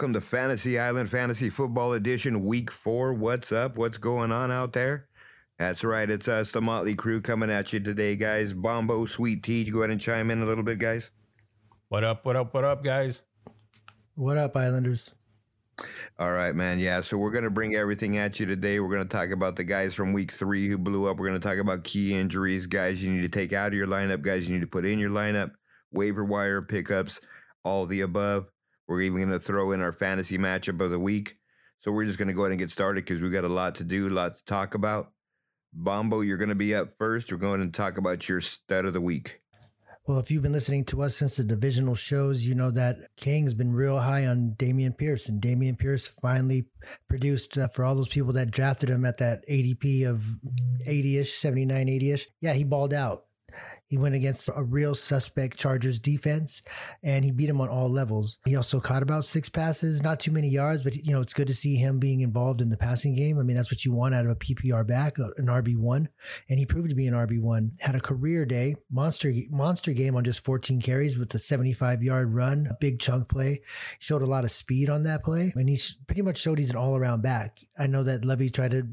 welcome to Fantasy Island Fantasy Football Edition, Week Four. What's up? What's going on out there? That's right, it's us, the Motley Crew, coming at you today, guys. Bombo, Sweet Tea, go ahead and chime in a little bit, guys. What up? What up? What up, guys? What up, Islanders? All right, man. Yeah, so we're going to bring everything at you today. We're going to talk about the guys from week three who blew up. We're going to talk about key injuries, guys you need to take out of your lineup, guys you need to put in your lineup, waiver wire pickups, all the above. We're even going to throw in our fantasy matchup of the week. So we're just going to go ahead and get started because we've got a lot to do, a lot to talk about. Bombo, you're going to be up first. We're going to talk about your stud of the week. Well, if you've been listening to us since the divisional shows, you know that King's been real high on Dameon Pierce, and Dameon Pierce finally produced uh, for all those people that drafted him at that ADP of 80 ish, 79, 80 ish. Yeah, he balled out. He went against a real suspect Chargers defense and he beat him on all levels. He also caught about six passes, not too many yards, but you know, it's good to see him being involved in the passing game. I mean, that's what you want out of a PPR back, uh, an RB1. And he proved to be an RB1. Had a career day, monster monster game on just 14 carries with a 75 yard run, a big chunk play. Showed a lot of speed on that play. And he pretty much showed he's an all around back. I know that Lovie tried to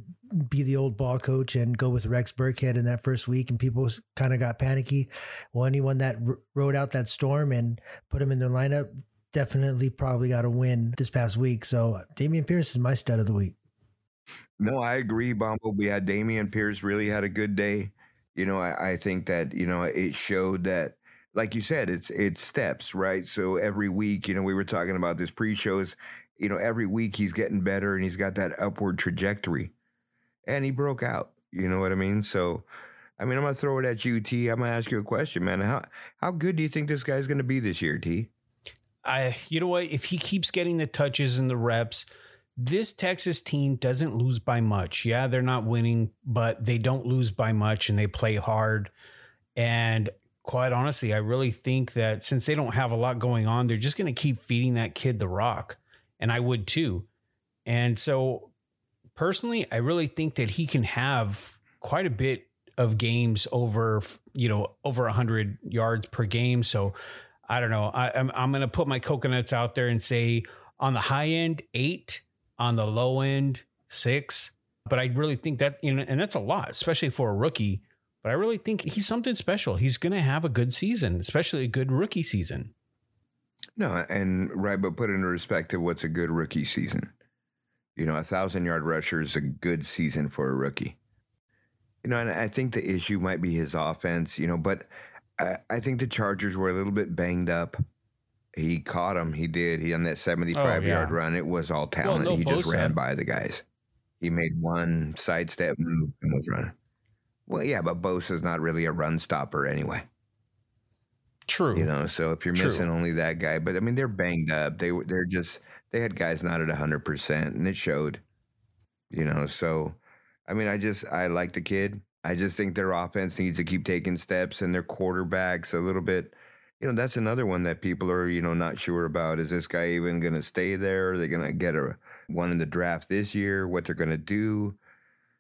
be the old ball coach and go with Rex Burkhead in that first week, and people kind of got panicky. Well, anyone that r- rode out that storm and put him in their lineup definitely probably got a win this past week. So uh, Dameon Pierce is my stud of the week. No, I agree, Bombo. We had Dameon Pierce really had a good day. You know, I, I think that you know it showed that like you said, it's it's steps, right? So every week, you know, we were talking about this pre-shows. You know, every week he's getting better and he's got that upward trajectory and he broke out. You know what I mean? So, I mean, I'm gonna throw it at you, T. I'm gonna ask you a question, man. How how good do you think this guy's gonna be this year, T? I, you know what? If he keeps getting the touches and the reps, this Texas team doesn't lose by much. Yeah, they're not winning, but they don't lose by much, and they play hard. And quite honestly, I really think that since they don't have a lot going on, they're just going to keep feeding that kid the rock, and I would too. And so personally, I really think that he can have quite a bit of games over, you know, over 100 yards per game. So I don't know. I, am I'm, I'm going to put my coconuts out there and say on the high end, eight, on the low end, six. But I really think that, you know, and that's a lot, especially for a rookie. But I really think he's something special. He's going to have a good season, especially a good rookie season. No, and right, but put into perspective what's a good rookie season. You know, a thousand yard rusher is a good season for a rookie. You know, and I think the issue might be his offense, you know, but I, I think the Chargers were a little bit banged up. He caught him. He did. He on that 75 oh, yeah. yard run. It was all talent. Well, no, he just ran by the guys. He made one sidestep move and was running. Well, yeah, but Bosa's not really a run stopper anyway. True. You know, so if you're True. missing only that guy, but I mean, they're banged up. They they're just they had guys not at 100% and it showed you know so i mean i just i like the kid. I just think their offense needs to keep taking steps and their quarterbacks a little bit. You know that's another one that people are you know not sure about. Is this guy even going to stay there? Are they going to get a one in the draft this year? What they're going to do?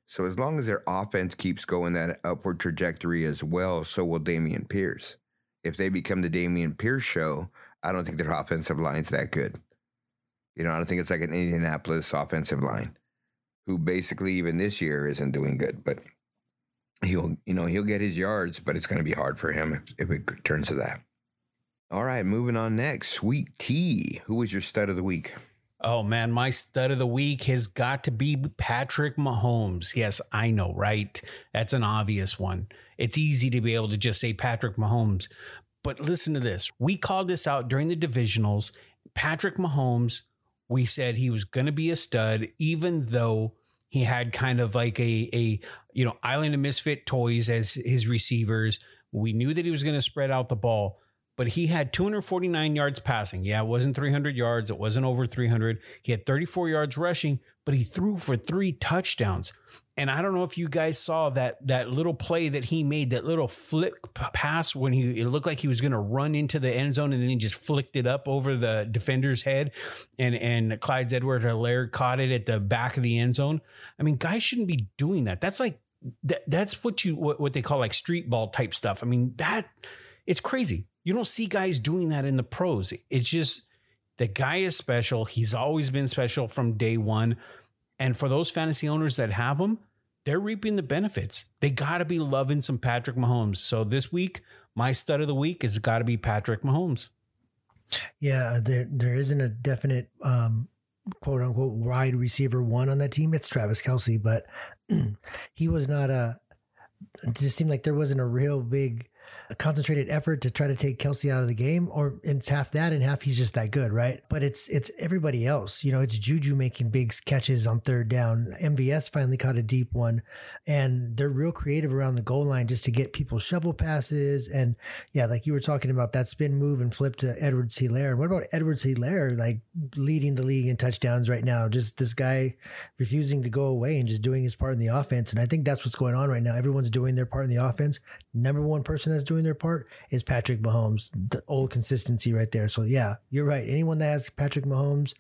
So as long as their offense keeps going that upward trajectory as well so will Dameon Pierce. If they become the Dameon Pierce show i don't think their offensive line's that good you know, I don't think it's like an Indianapolis offensive line who basically even this year isn't doing good, but he'll, you know, he'll get his yards, but it's going to be hard for him if, if it turns to that. All right, moving on next. Sweet Tea. Who was your stud of the week? Oh man, my stud of the week has got to be Patrick Mahomes. Yes, I know, right? That's an obvious one. It's easy to be able to just say Patrick Mahomes. But listen to this. We called this out during the divisionals. Patrick Mahomes we said he was going to be a stud, even though he had kind of like a a you know island of misfit toys as his receivers. We knew that he was going to spread out the ball, but he had 249 yards passing. Yeah, it wasn't 300 yards. It wasn't over 300. He had 34 yards rushing, but he threw for three touchdowns. And I don't know if you guys saw that that little play that he made, that little flick pass when he it looked like he was going to run into the end zone and then he just flicked it up over the defender's head, and and Clyde Edwards Helaire caught it at the back of the end zone. I mean, guys shouldn't be doing that. That's like that, that's what you what, what they call like street ball type stuff. I mean that it's crazy. You don't see guys doing that in the pros. It's just The guy is special. He's always been special from day one. And for those fantasy owners that have him, they're reaping the benefits. They got to be loving some Patrick Mahomes. So this week, my stud of the week has got to be Patrick Mahomes. Yeah, there there isn't a definite um, quote unquote wide receiver one on that team. It's Travis Kelce, but he was not a. It just seemed like there wasn't a real big a concentrated effort to try to take Kelce out of the game, or it's half that and half he's just that good, right? But it's it's everybody else. You know, it's Juju making big catches on third down. MVS finally caught a deep one, and they're real creative around the goal line just to get people shovel passes. And yeah, like you were talking about that spin move and flip to Edwards Helaire. And what about Edwards Helaire, like leading the league in touchdowns right now? Just this guy refusing to go away and just doing his part in the offense. And I think that's what's going on right now. Everyone's doing their part in the offense. Number one person that's doing their part is Patrick Mahomes, the old consistency right there. So yeah, you're right. Anyone that has Patrick Mahomes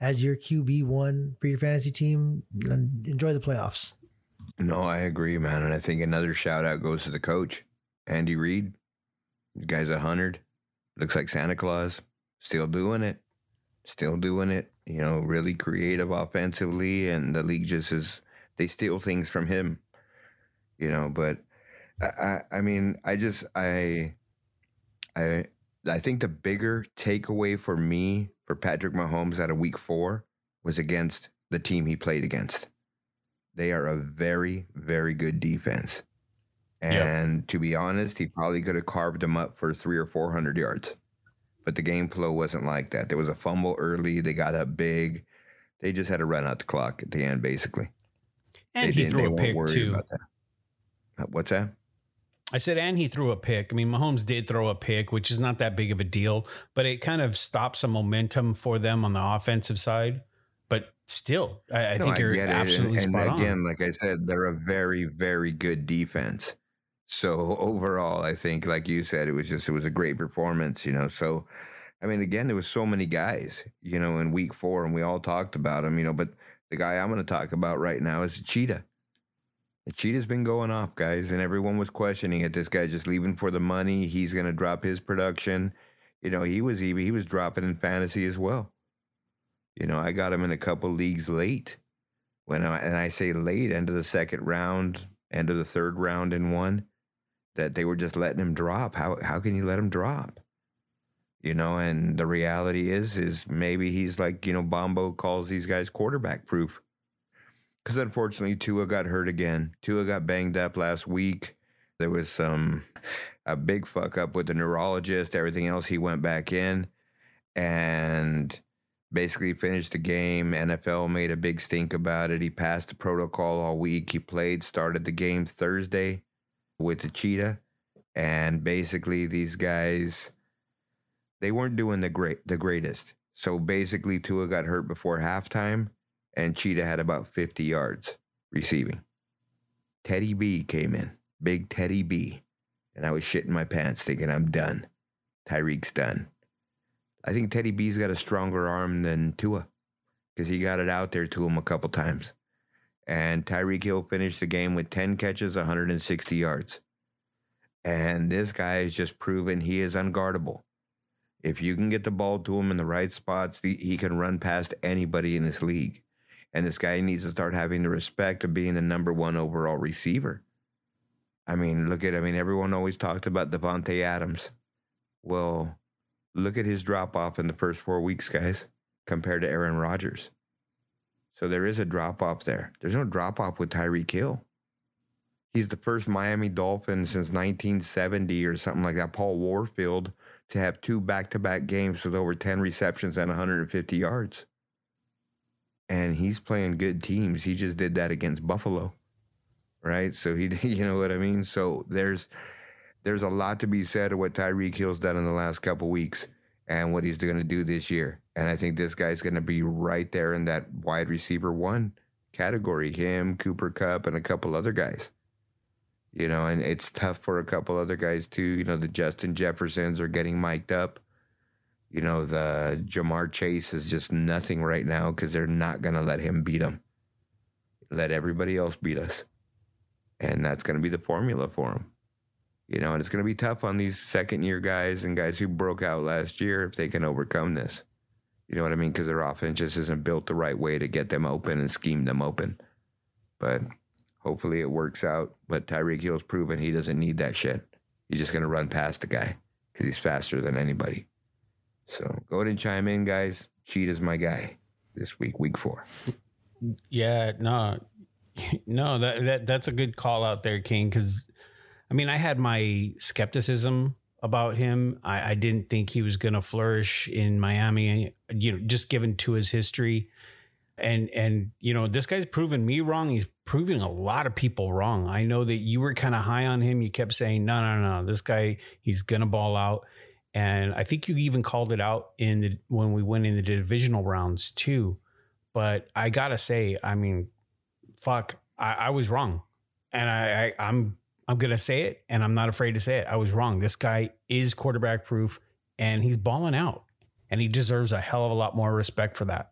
as your QB one for your fantasy team, enjoy the playoffs. No, I agree, man. And I think another shout out goes to the coach, Andy Reid. The guy's a hundred. Looks like Santa Claus. Still doing it. Still doing it. You know, really creative offensively, and the league just is they steal things from him. You know, but I, I mean, I just I I I think the bigger takeaway for me for Patrick Mahomes out of week four was against the team he played against. They are a very, very good defense. And to be honest, he probably could have carved them up for three or four hundred yards. But the game flow wasn't like that. There was a fumble early. They got up big. They just had to run out the clock at the end, basically. And they he threw a pick too. What's that? I said, and he threw a pick. I mean, Mahomes did throw a pick, which is not that big of a deal, but it kind of stopped some momentum for them on the offensive side. But still, I, I no, think I you're absolutely and, and again, on. like I said, they're a very, very good defense. So overall, I think, like you said, it was just it was a great performance. You know, so I mean, again, there was so many guys, you know, in week four, and we all talked about them. you know, but the guy I'm going to talk about right now is Cheetah. The cheetah's been going off, guys, and everyone was questioning it. This guy just leaving for the money. He's going to drop his production. You know, he was even he was dropping in fantasy as well. You know, I got him in a couple leagues late. When I, and I say late, end of the second round, end of the third round in one, that they were just letting him drop. How how can you let him drop? You know, and the reality is, is maybe he's like, you know, Bombo calls these guys quarterback proof because unfortunately Tua got hurt again. Tua got banged up last week. There was some a big fuck up with the neurologist. Everything else, he went back in and basically finished the game. NFL made a big stink about it. He passed the protocol all week. He played, started the game Thursday with the cheetah, and basically these guys they weren't doing the great the greatest. So basically, Tua got hurt before halftime and Cheetah had about 50 yards receiving. Teddy B came in, big Teddy B. And I was shitting my pants thinking, I'm done. Tyreek's done. I think Teddy B's got a stronger arm than Tua because he got it out there to him a couple times. And Tyreek Hill finished the game with 10 catches, 160 yards. And this guy has just proven he is unguardable. If you can get the ball to him in the right spots, he can run past anybody in this league. And this guy needs to start having the respect of being the number one overall receiver. I mean, look at, I mean, everyone always talked about Davante Adams. Well, look at his drop off in the first four weeks, guys, compared to Aaron Rodgers. So there is a drop off there. There's no drop off with Tyreek Hill. He's the first Miami Dolphin since 1970 or something like that. Paul Warfield to have two back to back games with over 10 receptions and 150 yards and he's playing good teams. He just did that against Buffalo, right? So he, you know what I mean. So there's there's a lot to be said of what Tyreek Hill's done in the last couple weeks and what he's going to do this year. And I think this guy's going to be right there in that wide receiver one category. Him, Cooper Kupp, and a couple other guys. You know, and it's tough for a couple other guys too. You know, the Justin Jeffersons are getting mic'd up you know, the Ja'Marr Chase is just nothing right now because they're not going to let him beat them. Let everybody else beat us. And that's going to be the formula for him. You know, and it's going to be tough on these second year guys and guys who broke out last year if they can overcome this. You know what I mean? Because their offense just isn't built the right way to get them open and scheme them open. But hopefully it works out. But Tyreek Hill's proven he doesn't need that shit. He's just going to run past the guy because he's faster than anybody. So go ahead and chime in, guys. Cheat is my guy this week, week four. Yeah, no, no, that, that that's a good call out there, King. Because I mean, I had my skepticism about him. I, I didn't think he was going to flourish in Miami. You know, just given to his history, and and you know, this guy's proven me wrong. He's proving a lot of people wrong. I know that you were kind of high on him. You kept saying, no, no, no, this guy, he's gonna ball out. And I think you even called it out in the when we went in the divisional rounds too. But I gotta say, I mean, fuck, I, I was wrong, and I, I I'm I'm gonna say it, and I'm not afraid to say it. I was wrong. This guy is quarterback proof, and he's balling out, and he deserves a hell of a lot more respect for that.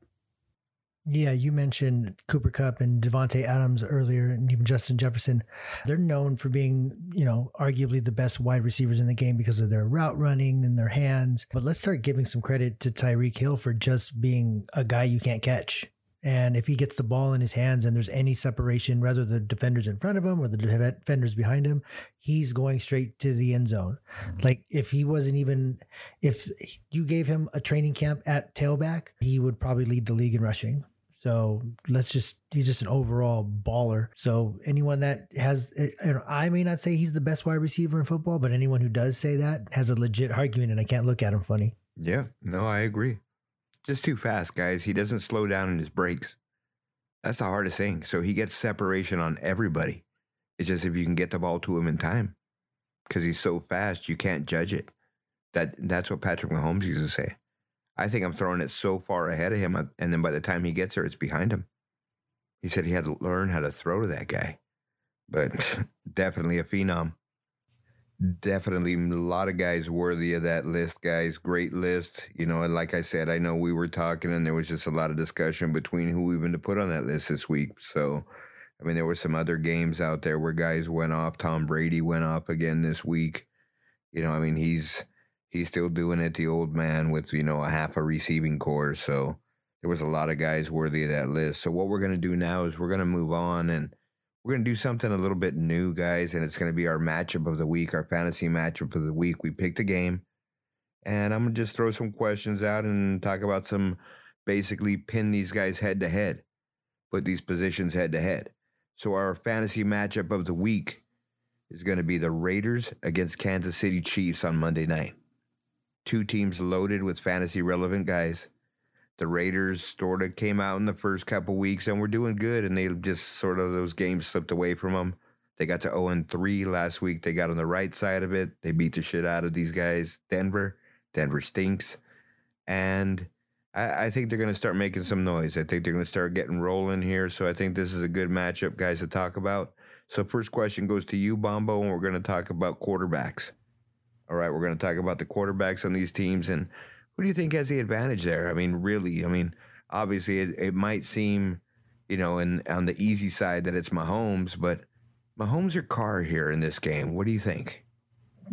Yeah, you mentioned Cooper Kupp and Davante Adams earlier, and even Justin Jefferson. They're known for being, you know, arguably the best wide receivers in the game because of their route running and their hands. But let's start giving some credit to Tyreek Hill for just being a guy you can't catch. And if he gets the ball in his hands and there's any separation, whether the defender's in front of him or the defender's behind him, he's going straight to the end zone. Like if he wasn't even, if you gave him a training camp at tailback, he would probably lead the league in rushing. So let's just, he's just an overall baller. So anyone that has, eh, I may not say he's the best wide receiver in football, but anyone who does say that has a legit argument and I can't look at him funny. Yeah, no, I agree. Just too fast, guys. He doesn't slow down in his breaks. That's the hardest thing. So he gets separation on everybody. It's just if you can get the ball to him in time. Because he's so fast, you can't judge it. That that's what Patrick Mahomes used to say. I think I'm throwing it so far ahead of him, uh, and then by the time he gets there, it's behind him. He said he had to learn how to throw to that guy, but definitely a phenom. Definitely a lot of guys worthy of that list, guys. Great list. You know, and like I said, I know we were talking and there was just a lot of discussion between who even to put on that list this week. So, I mean, there were some other games out there where guys went off. Tom Brady went off again this week. You know, I mean, he's he's still doing it, the old man, with, you know, a half a receiving corps. So there was a lot of guys worthy of that list. So what we're going to do now is we're going to move on and we're going to do something a little bit new, guys. And it's going to be our matchup of the week, our fantasy matchup of the week. We picked a game and I'm going to just throw some questions out and talk about some basically pin these guys head to head, put these positions head to head. So our fantasy matchup of the week is going to be the Raiders against Kansas City Chiefs on Monday night two teams loaded with fantasy relevant guys. The Raiders sort of came out in the first couple weeks and were doing good, and they just sort of those games slipped away from them. They got to 0 3 last week. They got on the right side of it. They beat the shit out of these guys. Denver. Denver stinks. And I, I think they're going to start making some noise. I think they're going to start getting rolling here. So I think this is a good matchup, guys, to talk about. So, first question goes to you, Bombo, and we're going to talk about quarterbacks. All right, we're going to talk about the quarterbacks on these teams and who do you think has the advantage there? I mean, really, I mean, obviously it, it might seem, you know, and on the easy side that it's Mahomes, but Mahomes or Carr here in this game. What do you think?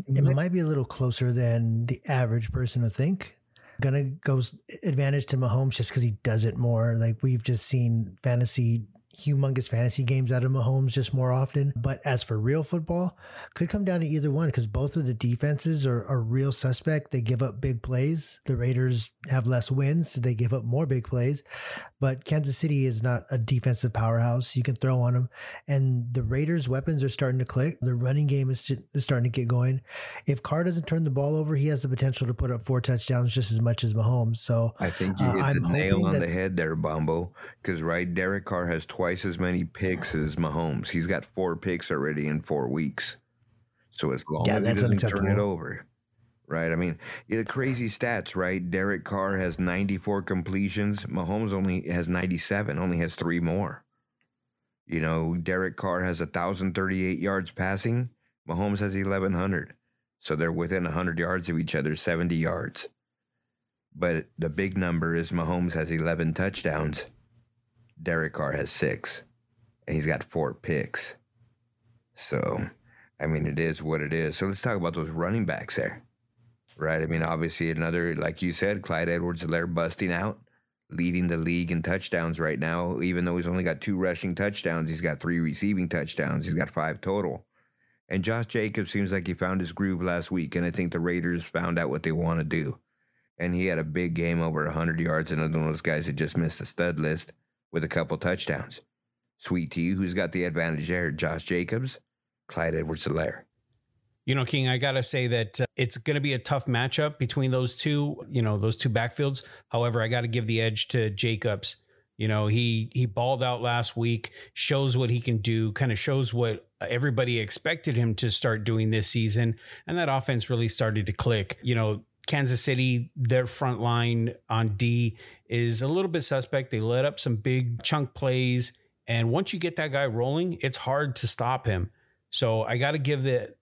It might be a little closer than the average person would think. Gonna go advantage to Mahomes just because he does it more. Like we've just seen fantasy humongous fantasy games out of Mahomes just more often. But as for real football, could come down to either one because both of the defenses are, are real suspect. They give up big plays. The Raiders have less wins, so they give up more big plays. But Kansas City is not a defensive powerhouse. You can throw on them. And the Raiders' weapons are starting to click. The running game is, is starting to get going. If Carr doesn't turn the ball over, he has the potential to put up four touchdowns just as much as Mahomes. So I think you hit uh, the nail on that, the head there, Bombo. Because, right, Derek Carr has twice as many picks as Mahomes. He's got four picks already in four weeks. So as long yeah, as he doesn't turn it over, right? I mean, the crazy stats, right? Derek Carr has 94 completions. Mahomes only has 97, only has three more. You know, Derek Carr has 1,038 yards passing. Mahomes has 1,100. So they're within 100 yards of each other, 70 yards. But the big number is Mahomes has 11 touchdowns. Derek Carr has six. And he's got four picks. So, I mean, it is what it is. So let's talk about those running backs there. right? I mean, obviously, another, like you said, Clyde Edwards Helaire busting out, leading the league in touchdowns right now. Even though he's only got two rushing touchdowns, he's got three receiving touchdowns. He's got five total. And Josh Jacobs seems like he found his groove last week. And I think the Raiders found out what they want to do. And he had a big game over 100 yards. Another one of those guys that just missed the stud list with a couple touchdowns. Sweet T, who's got the advantage there? Josh Jacobs, Clyde Edwards Helaire. You know, King, I got to say that uh, it's going to be a tough matchup between those two, you know, those two backfields. However, I got to give the edge to Jacobs. You know, he he balled out last week, shows what he can do, kind of shows what everybody expected him to start doing this season, and that offense really started to click. You know, Kansas City, their front line on D is a little bit suspect. They let up some big chunk plays, and once you get that guy rolling, it's hard to stop him. So I got to give the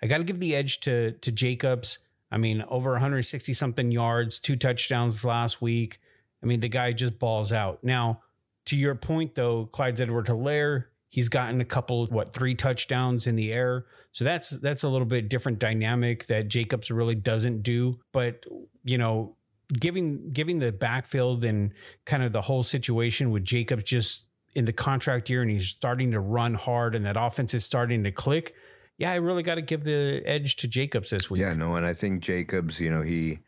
I got to give the edge to to Jacobs. I mean, over 160 something yards, two touchdowns last week. I mean, the guy just balls out. Now, to your point though, Clyde Edwards Helaire, he's gotten a couple, what, three touchdowns in the air. So that's that's a little bit different dynamic that Jacobs really doesn't do. But you know, giving giving the backfield and kind of the whole situation with Jacobs just in the contract year and he's starting to run hard and that offense is starting to click yeah, I really got to give the edge to Jacobs this week. Yeah, no, and I think Jacobs, you know, he,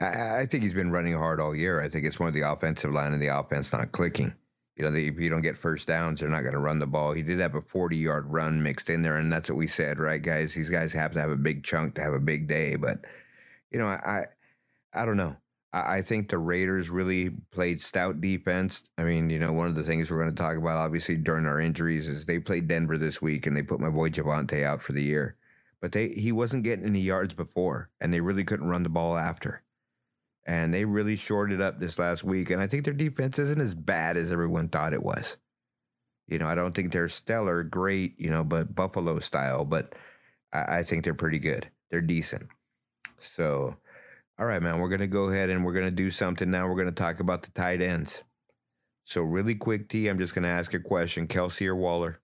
I, think he's been running hard all year. I think it's one of the offensive line and the offense not clicking. You know, if you don't get first downs, they're not going to run the ball. He did have a 40 yard run mixed in there, and that's what we said, right, guys? These guys have to have a big chunk to have a big day. But, you know, I, I, I don't know. I think the Raiders really played stout defense. I mean, you know, one of the things we're going to talk about, obviously, during our injuries, is they played Denver this week and they put my boy Javonte out for the year. But they he wasn't getting any yards before, and they really couldn't run the ball after. And they really shorted up this last week. And I think their defense isn't as bad as everyone thought it was. You know, I don't think they're stellar, great, you know, but Buffalo style, but I, I think they're pretty good. They're decent. So all right, man, we're going to go ahead and we're going to do something now. We're going to talk about the tight ends. So, really quick, T, I'm just going to ask a question Kelce or Waller?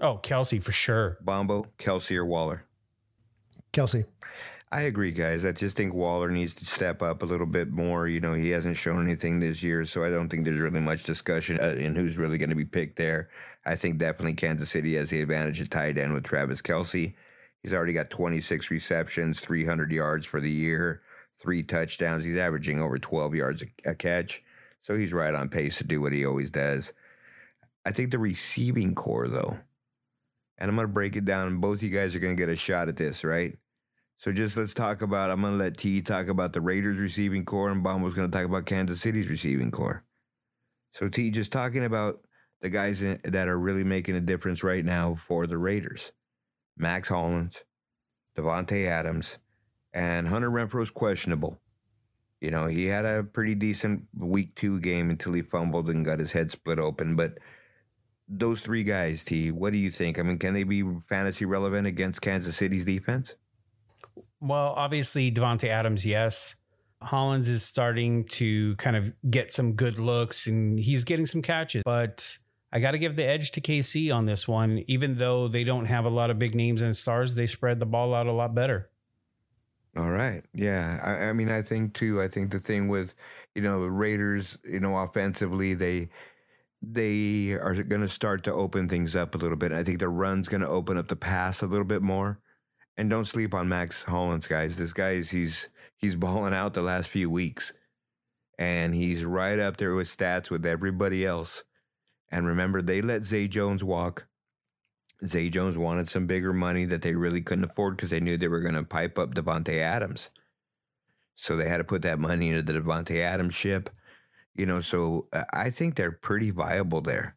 Oh, Kelce for sure. Bombo, Kelce or Waller? Kelce. I agree, guys. I just think Waller needs to step up a little bit more. You know, he hasn't shown anything this year, so I don't think there's really much discussion uh, in who's really going to be picked there. I think definitely Kansas City has the advantage at tight end with Travis Kelce. He's already got 26 receptions, 300 yards for the year three touchdowns. He's averaging over 12 yards a, catch. So he's right on pace to do what he always does. I think the receiving corps, though, and I'm going to break it down. Both you guys are going to get a shot at this, right? So just let's talk about. I'm to let T talk about the Raiders receiving corps, and going to talk about Kansas City's receiving corps. So T, just talking about the guys that are really making a difference right now for the Raiders: Mack Hollins, Davante Adams, and Hunter Renfrow's questionable. You know, he had a pretty decent week two game until he fumbled and got his head split open. But those three guys, T, what do you think? I mean, can they be fantasy relevant against Kansas City's defense? Well, obviously, Davante Adams, yes. Hollins is starting to kind of get some good looks and he's getting some catches. But I got to give the edge to KC on this one. Even though they don't have a lot of big names and stars, they spread the ball out a lot better. All right. Yeah. I, I, mean, I think too. I think the thing with, you know, Raiders, you know, offensively, they they are going to start to open things up a little bit. I think the run's going to open up the pass a little bit more. And don't sleep on Mack Hollins, guys. This guy is he's he's balling out the last few weeks, and he's right up there with stats with everybody else. And remember, they let Zay Jones walk. Zay Jones wanted some bigger money that they really couldn't afford because they knew they were going to pipe up Davante Adams. So they had to put that money into the Davante Adams ship. You know, so uh, I think they're pretty viable there.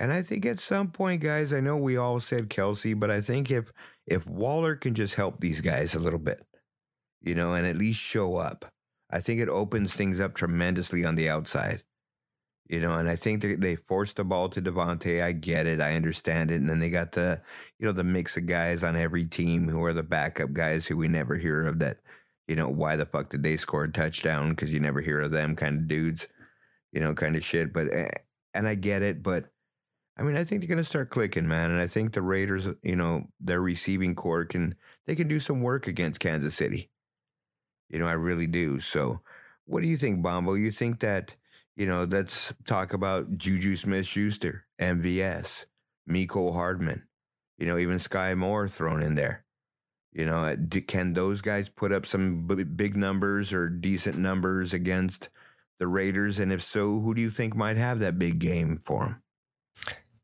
And I think at some point, guys, I know we all said Kelce, but I think if if Waller can just help these guys a little bit, you know, and at least show up, I think it opens things up tremendously on the outside. You know, and I think they, they forced the ball to Davante. I get it. I understand it. And then they got the, you know, the mix of guys on every team who are the backup guys who we never hear of that, you know, why the fuck did they score a touchdown? Because you never hear of them kind of dudes, you know, kind of shit. But, eh, and I get it. But I mean, I think they're going to start clicking, man. And I think the Raiders, you know, their receiving corps can, they can do some work against Kansas City. You know, I really do. So, what do you think, Bombo? You think that, you know, let's talk about Juju Smith Schuster, MVS, Mecole Hardman, you know, even Skyy Moore thrown in there. You know, uh, can those guys put up some big numbers or decent numbers against the Raiders? And if so, who do you think might have that big game for them?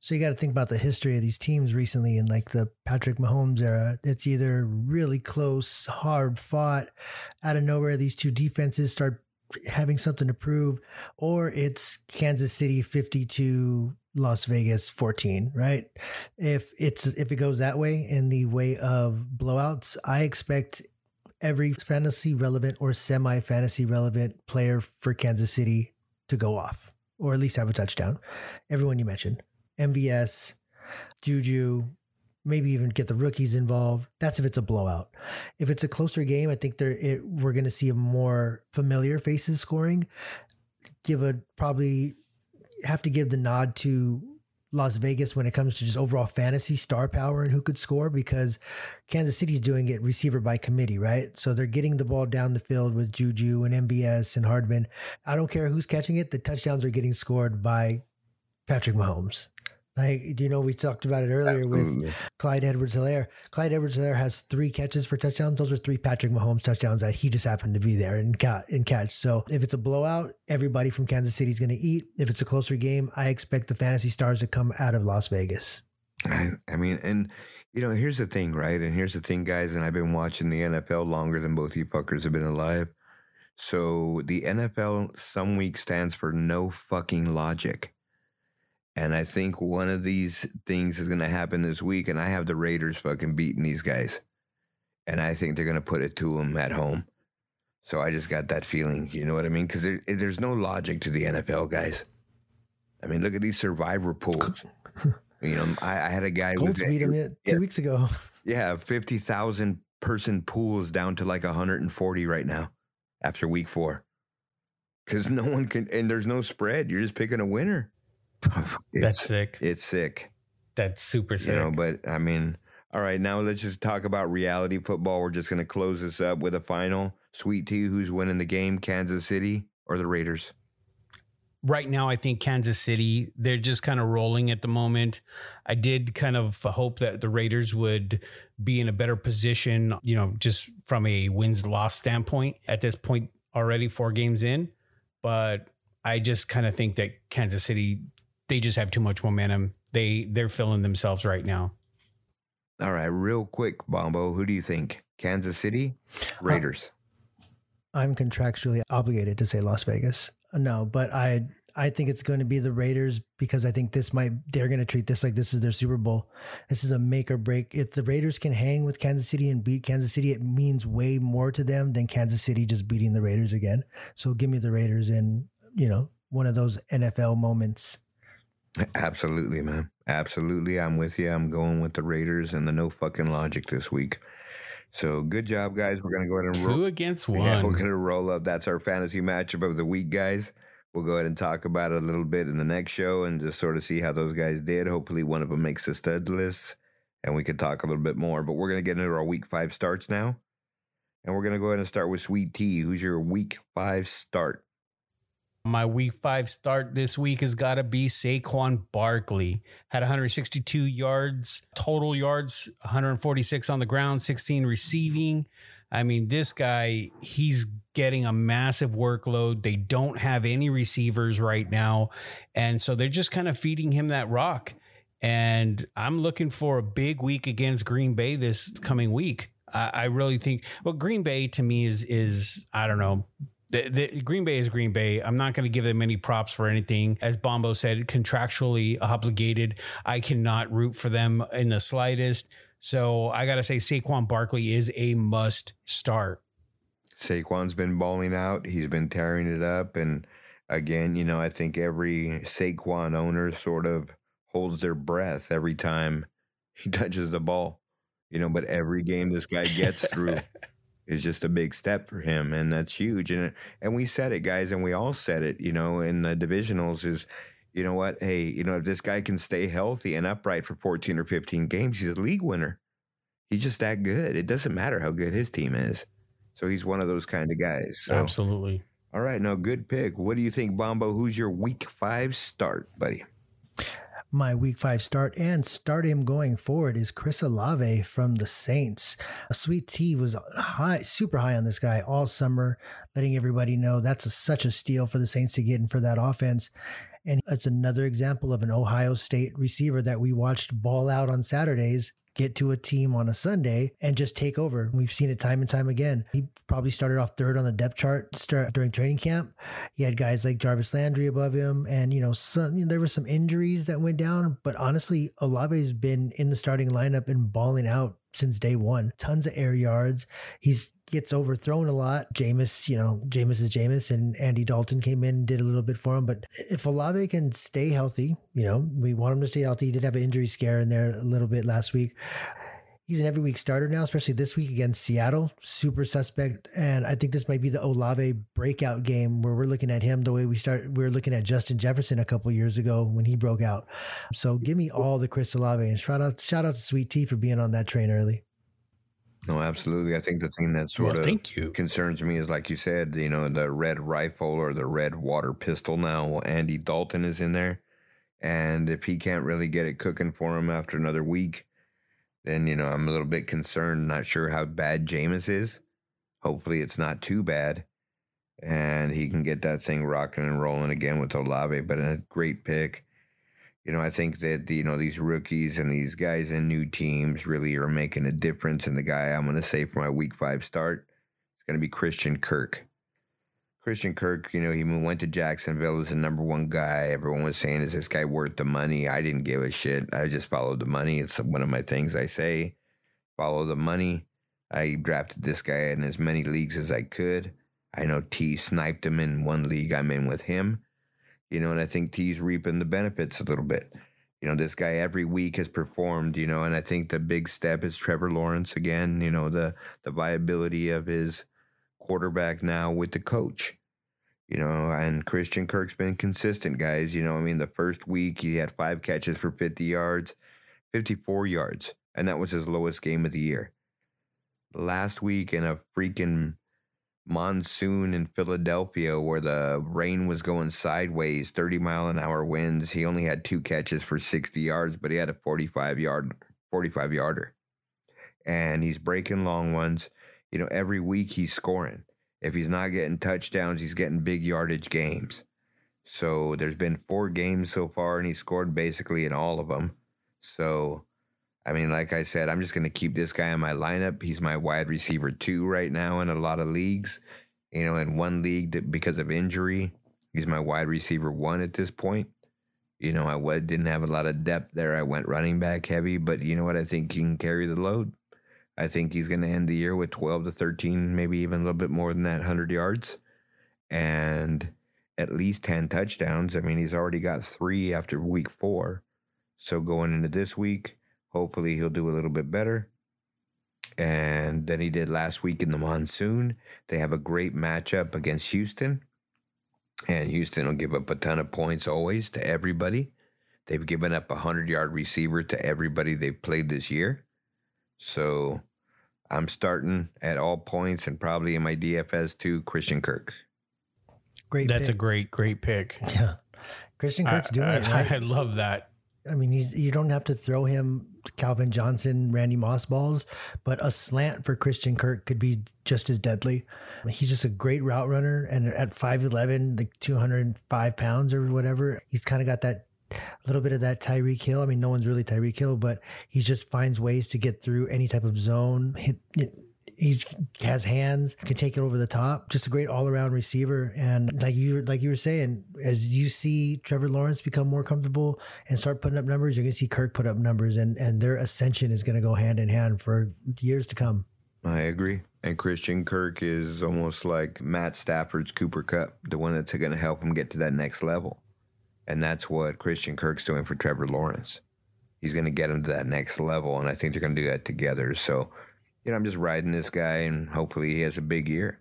So you got to think about the history of these teams recently in like the Patrick Mahomes era. It's either really close, hard fought, out of nowhere, these two defenses start having something to prove, or it's Kansas City 52, Las Vegas 14, right? If it's if it goes that way in the way of blowouts, I expect every fantasy relevant or semi fantasy relevant player for Kansas City to go off or at least have a touchdown. Everyone you mentioned. MVS, Juju, maybe even get the rookies involved. That's if it's a blowout. If it's a closer game, I think there it, we're going to see a more familiar faces scoring. Give a probably have to give the nod to Las Vegas when it comes to just overall fantasy star power and who could score because Kansas City's doing it receiver by committee, right? So they're getting the ball down the field with Juju and MVS and Hardman. I don't care who's catching it, the touchdowns are getting scored by Patrick Mahomes. Like, do you know, we talked about it earlier with Clyde Edwards Helaire. Clyde Edwards Helaire has three catches for touchdowns. Those are three Patrick Mahomes touchdowns that he just happened to be there and, ca- and catch. So if it's a blowout, everybody from Kansas City is going to eat. If it's a closer game, I expect the fantasy stars to come out of Las Vegas. I, I mean, and, you know, here's the thing, right? And here's the thing, guys. And I've been watching the NFL longer than both you fuckers have been alive. So the NFL some week stands for no fucking logic. And I think one of these things is going to happen this week. And I have the Raiders fucking beating these guys. And I think they're going to put it to them at home. So I just got that feeling. You know what I mean? Because there, eh, there's no logic to the NFL, guys. I mean, look at these survivor pools. you know, I, I, had a guy. Colts beat him two weeks ago. Yeah, 50,000 person pools down to like 140 right now after week four. Because no one can, and there's no spread. You're just picking a winner. That's sick. It's sick. That's super sick. You know, but I mean, all right, now let's just talk about reality football. We're just going to close this up with a final. Sweet tea, who's winning the game, Kansas City or the Raiders? Right now, I think Kansas City, they're just kind of rolling at the moment. I did kind of hope that the Raiders would be in a better position, you know, just from a wins loss standpoint at this point already, four games in. But I just kind of think that Kansas City they just have too much momentum. They they're filling themselves right now. All right, real quick, Bombo, who do you think? Kansas City, Raiders. Uh, I'm contractually obligated to say Las Vegas. No, but I I think it's going to be the Raiders because I think this might they're going to treat this like this is their Super Bowl. This is a make or break. If the Raiders can hang with Kansas City and beat Kansas City, it means way more to them than Kansas City just beating the Raiders again. So give me the Raiders in, you know, one of those NFL moments Absolutely, man. Absolutely. I'm with you. I'm going with the Raiders and the no fucking logic this week. So good job, guys. We're gonna go ahead and roll. Two against one. Yeah, we're gonna roll up. That's our fantasy matchup of the week, guys. We'll go ahead and talk about it a little bit in the next show and just sort of see how those guys did. Hopefully, one of them makes the stud list, and we can talk a little bit more. But we're gonna get into our week five starts now, and we're gonna go ahead and start with Sweet Tea. Who's your week five start? My week five start this week has got to be Saquon Barkley. Had 162 yards, total yards, 146 on the ground, 16 receiving. I mean, this guy, he's getting a massive workload. They don't have any receivers right now. And so they're just kind of feeding him that rock. And I'm looking for a big week against Green Bay this coming week. I, really think, well, Green Bay to me is, is, I don't know, the, the, Green Bay is Green Bay. I'm not going to give them any props for anything. As Bombo said, contractually obligated. I cannot root for them in the slightest. So I got to say, Saquon Barkley is a must start. Saquon's been balling out. He's been tearing it up. And again, you know, I think every Saquon owner sort of holds their breath every time he touches the ball. You know, but every game this guy gets through. is just a big step for him, and that's huge. And and we said it, guys, and we all said it. You know, in the divisionals is, you know what? Hey, you know, if this guy can stay healthy and upright for 14 or 15 games, he's a league winner. He's just that good. It doesn't matter how good his team is. So he's one of those kind of guys. So. Absolutely. All right, no, good pick. What do you think, Bombo? Who's your week five start, buddy? My week five start and start him going forward is Chris Olave from the Saints. A sweet tea was high, super high on this guy all summer, letting everybody know that's a, such a steal for the Saints to get in for that offense. And it's another example of an Ohio State receiver that we watched ball out on Saturdays get to a team on a Sunday and just take over. We've seen it time and time again. He probably started off third on the depth chart start during training camp. He had guys like Jarvis Landry above him, and you know, some you know, there were some injuries that went down. But honestly, Olave's been in the starting lineup and balling out since day one. Tons of air yards. He's gets overthrown a lot. Jameis, you know, Jameis is Jameis, and Andy Dalton came in and did a little bit for him. But if Olave can stay healthy, you know, we want him to stay healthy. He did have an injury scare in there a little bit last week. He's an every week starter now, especially this week against Seattle. Super suspect. And I think this might be the Olave breakout game where we're looking at him the way we start. We are looking at Justin Jefferson a couple years ago when he broke out. So give me all the Chris Olave and shout out, shout out to Sweet Tea for being on that train early. No, absolutely. I think the thing that sort Well, of thank you. concerns me is, like you said, you know, the red rifle or the red water pistol. Now, well, Andy Dalton is in there, and if he can't really get it cooking for him after another week, then you know I'm a little bit concerned. Not sure how bad Jameis is. Hopefully, it's not too bad, and he can get that thing rocking and rolling again with Olave. But a great pick. You know, I think that you know these rookies and these guys in new teams really are making a difference. And the guy I'm going to say for my Week Five start is going to be Christian Kirk. Christian Kirk, you know, he went to Jacksonville as the number one guy. Everyone was saying, "Is this guy worth the money?" I didn't give a shit. I just followed the money. It's one of my things I say: follow the money. I drafted this guy in as many leagues as I could. I know T sniped him in one league I'm in with him you know, and I think T's reaping the benefits a little bit. You know, this guy every week has performed, you know, and I think the big step is Trevor Lawrence again, you know, the the viability of his quarterback now with the coach. You know, and Christian Kirk's been consistent, guys. You know, I mean, the first week he had five catches for 50 yards, 54 yards, and that was his lowest game of the year. Last week in a freaking monsoon in Philadelphia where the rain was going sideways, 30 mile an hour winds. He only had two catches for 60 yards, but he had a 45 yard 45 yarder. And he's breaking long ones. You know, every week he's scoring. If he's not getting touchdowns, he's getting big yardage games. So there's been four games so far, and he scored basically in all of them. So, I mean, like I said, I'm just going to keep this guy in my lineup. He's my wide receiver two right now in a lot of leagues. You know, in one league because of injury, he's my wide receiver one at this point. You know, I didn't have a lot of depth there. I went running back heavy, but you know what? I think he can carry the load. I think he's going to end the year with 12 to 13, maybe even a little bit more than that, 100 yards and at least 10 touchdowns. I mean, he's already got three after week four. So going into this week, hopefully he'll do a little bit better. And then he did last week in the monsoon. They have a great matchup against Houston. And Houston will give up a ton of points always to everybody. They've given up a 100 yard receiver to everybody they've played this year. So I'm starting at all points and probably in my DFS too, Christian Kirk. Great. That's pick. a great, great pick. Yeah. Christian Kirk's I, doing I, it right. I love that. I mean, he's, you don't have to throw him Calvin Johnson, Randy Moss balls, but a slant for Christian Kirk could be just as deadly. He's just a great route runner, and at five eleven, like two hundred and five pounds or whatever, he's kind of got that little bit of that Tyreek Hill. I mean, no one's really Tyreek Hill, but he just finds ways to get through any type of zone. He, he has hands, can take it over the top. Just a great all around receiver. And like you like you were saying, as you see Trevor Lawrence become more comfortable and start putting up numbers, you're going to see Kirk put up numbers, and and their ascension is going to go hand in hand for years to come. I agree. And Christian Kirk is almost like Matt Stafford's Cooper Kupp, the one that's going to help him get to that next level. And that's what Christian Kirk's doing for Trevor Lawrence. He's going to get him to that next level, and I think they're going to do that together. So, you know, I'm just riding this guy, and hopefully he has a big year.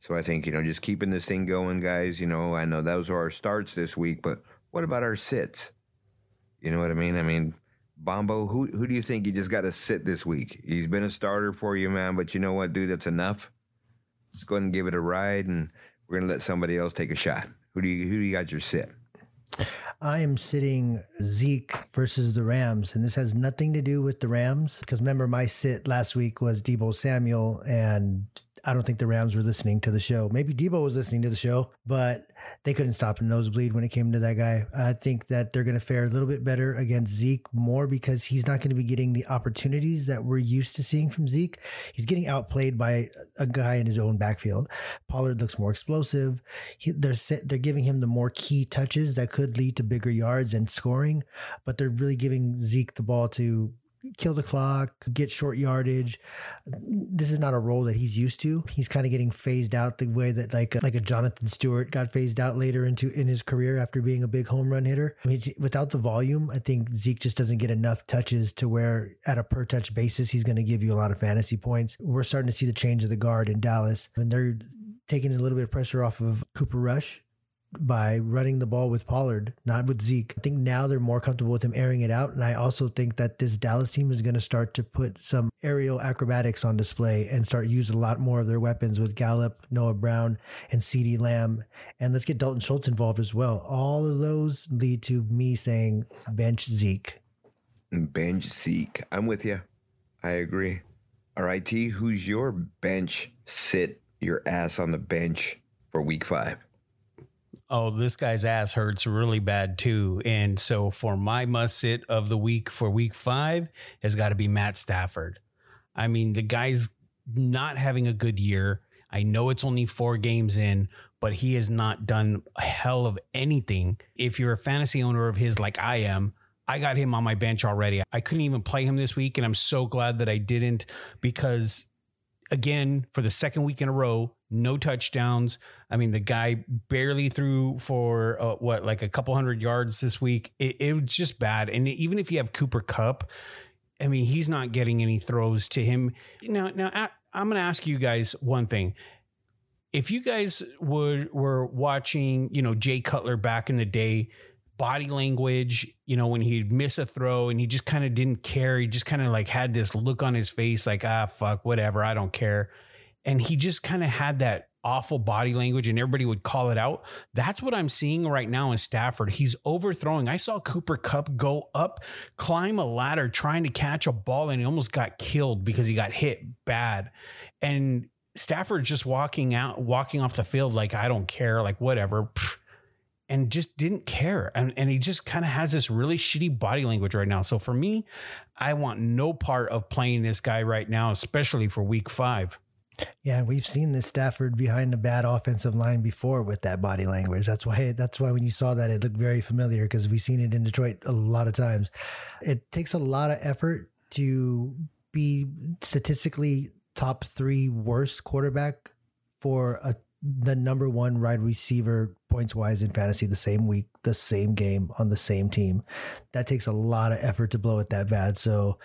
So I think, you know, just keeping this thing going, guys. You know, I know those are our starts this week, but what about our sits? You know what I mean? I mean, Bombo, who who do you think you just got to sit this week? He's been a starter for you, man, but you know what, dude? That's enough. let's go ahead and give it a ride, and we're gonna let somebody else take a shot. Who do you who do you got your sit? I am sitting Zeke versus the Rams, and this has nothing to do with the Rams because remember my sit last week was Deebo Samuel, and I don't think the Rams were listening to the show. Maybe Deebo was listening to the show, but they couldn't stop a nosebleed when it came to that guy. I think that they're going to fare a little bit better against Zeke more because he's not going to be getting the opportunities that we're used to seeing from Zeke. He's getting outplayed by a guy in his own backfield. Pollard looks more explosive. He, they're they're giving him the more key touches that could lead to bigger yards and scoring, but they're really giving Zeke the ball to kill the clock, get short yardage. This is not a role that he's used to. He's kind of getting phased out the way that like like a Jonathan Stewart got phased out later into in his career after being a big home run hitter. I mean, without the volume, I think Zeke just doesn't get enough touches to where at a per touch basis he's going to give you a lot of fantasy points. We're starting to see the change of the guard in Dallas, and they're taking a little bit of pressure off of Cooper Rush by running the ball with Pollard, not with Zeke. I think now they're more comfortable with him airing it out. And I also think that this Dallas team is going to start to put some aerial acrobatics on display and start use a lot more of their weapons with Gallup, Noah Brown, and CeeDee Lamb. And let's get Dalton Schultz involved as well. All of those lead to me saying bench Zeke. Bench Zeke. I'm with you. I agree. All right, T, who's your bench sit your ass on the bench for week five? Oh, this guy's ass hurts really bad too. And so for my must sit of the week for week five has got to be Matt Stafford. I mean, the guy's not having a good year. I know it's only four games in, but he has not done a hell of anything. If you're a fantasy owner of his like I am, I got him on my bench already. I couldn't even play him this week, and I'm so glad that I didn't because, again, for the second week in a row, no touchdowns. I mean, the guy barely threw for uh, what, like a couple hundred yards this week. It, it, was just bad. And even if you have Cooper Kupp, I mean, he's not getting any throws to him. Now, now I'm going to ask you guys one thing. If you guys would were watching, you know, Jay Cutler back in the day, body language, you know, when he'd miss a throw and he just kind of didn't care. He just kind of like had this look on his face, like, ah, fuck, whatever, I don't care and he just kind of had that awful body language and everybody would call it out. That's what I'm seeing right now in Stafford. He's overthrowing. I saw Cooper Kupp go up, climb a ladder trying to catch a ball and he almost got killed because he got hit bad. And Stafford just walking out, walking off the field like, I don't care, like whatever. And just didn't care. And, and he just kind of has this really shitty body language right now. So for me, I want no part of playing this guy right now, especially for week five. Yeah, we've seen this Stafford behind a bad offensive line before with that body language. That's why that's why when you saw that it looked very familiar because we've seen it in Detroit a lot of times. It takes a lot of effort to be statistically top 3 worst quarterback for a the number one wide receiver points wise in fantasy the same week, the same game on the same team. That takes a lot of effort to blow it that bad. So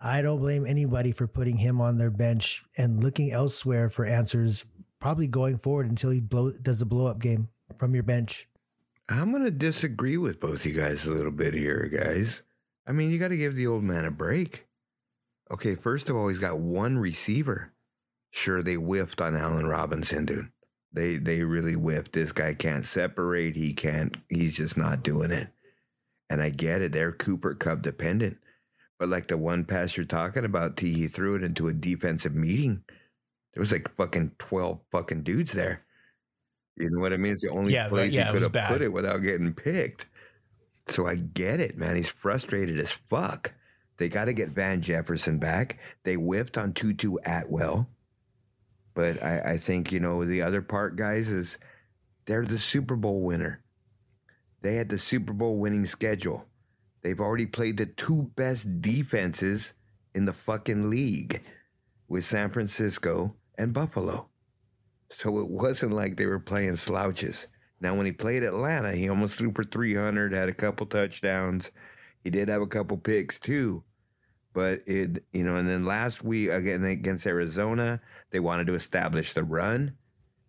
I don't blame anybody for putting him on their bench and looking elsewhere for answers, probably going forward until he blow, does the blow up game from your bench. I'm going to disagree with both you guys a little bit here, guys. I mean, you got to give the old man a break. Okay, first of all, he's got one receiver. Sure, they whiffed on Allen Robinson, dude. They they really whipped. This guy can't separate. He can't. He's just not doing it. And I get it. They're Cooper Kupp dependent. But like the one pass you're talking about, T, he threw it into a defensive meeting. There was like fucking twelve fucking dudes there. You know what I mean? It's the only yeah, place yeah, he could have bad. put it without getting picked. So I get it, man. He's frustrated as fuck. They got to get Van Jefferson back. They whipped on Tutu Atwell. But I, I think, you know, the other part, guys, is they're the Super Bowl winner. They had the Super Bowl winning schedule. They've already played the two best defenses in the fucking league with San Francisco and Buffalo. So it wasn't like they were playing slouches. Now, when he played Atlanta, he almost threw for 300, had a couple touchdowns. He did have a couple picks too. But it, you know, and then last week again against Arizona, they wanted to establish the run,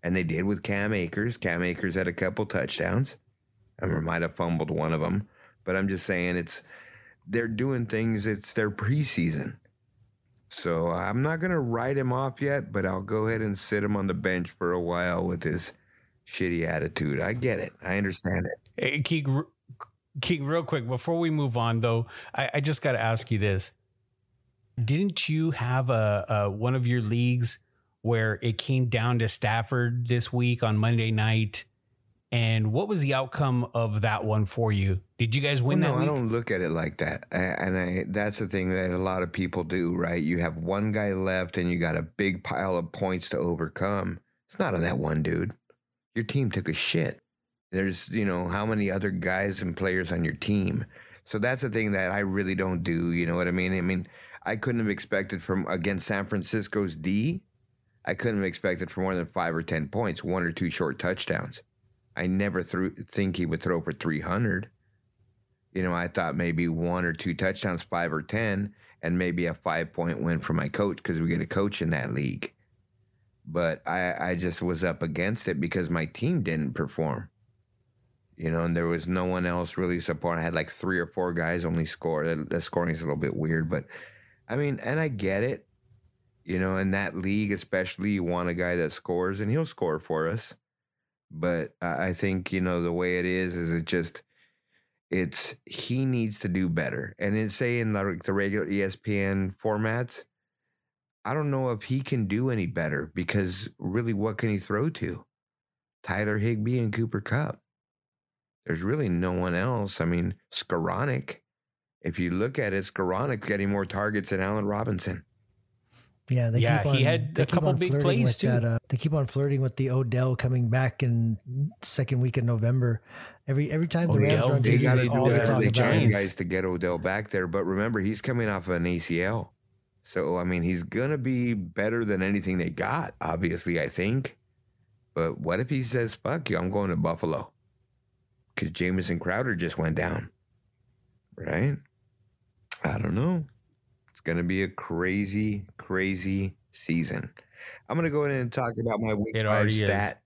and they did with Cam Akers. Cam Akers had a couple touchdowns. I might have fumbled one of them, but I'm just saying it's they're doing things. It's their preseason. So I'm not going to write him off yet, but I'll go ahead and sit him on the bench for a while with his shitty attitude. I get it. I understand it. Hey, Keek, Keek, real quick, before we move on, though, I, I just got to ask you this. Didn't you have a, a one of your leagues where it came down to Stafford this week on Monday night? And what was the outcome of that one for you? Did you guys win well, that no. I don't look at it like that. I, and I, that's the thing that a lot of people do, right? You have one guy left and you got a big pile of points to overcome. It's not on that one dude. Your team took a shit. There's, you know, how many other guys and players on your team. So that's the thing that I really don't do. You know what I mean? I mean, I couldn't have expected from against San Francisco's D. I couldn't have expected for more than five or ten points, one or two short touchdowns. I never threw, think he would throw for 300. You know, I thought maybe one or two touchdowns, five or 10, and maybe a five point win for my coach because we get a coach in that league. But I, I just was up against it because my team didn't perform. You know, and there was no one else really supporting. I had like three or four guys only score. The, the scoring is a little bit weird, but I mean, and I get it. You know, in that league, especially, you want a guy that scores, and he'll score for us but I think you know the way it is is it just it's he needs to do better. And then say in the, the regular ESPN formats, I don't know if he can do any better because really, what can he throw to? Tyler Higbee and Cooper Kupp. There's really no one else. I mean, Skowronek. If you look at it, Skowronek's getting more targets than Allen Robinson. Yeah, they Yeah, keep on, he had they a keep couple on big flirting plays, too. That, uh, they keep on flirting with the Odell coming back in second week of November. Every every time the Rams Odell are on They TV, got to that's do all they whatever talk about. guys, to get Odell back there. But remember, he's coming off of an ACL. So, I mean, he's going to be better than anything they got, obviously, I think. But what if he says, fuck you, I'm going to Buffalo? Because Jamison Crowder just went down. Right? I don't know. It's going to be a crazy, crazy season. I'm going to go in and talk about my week It five already is. stat.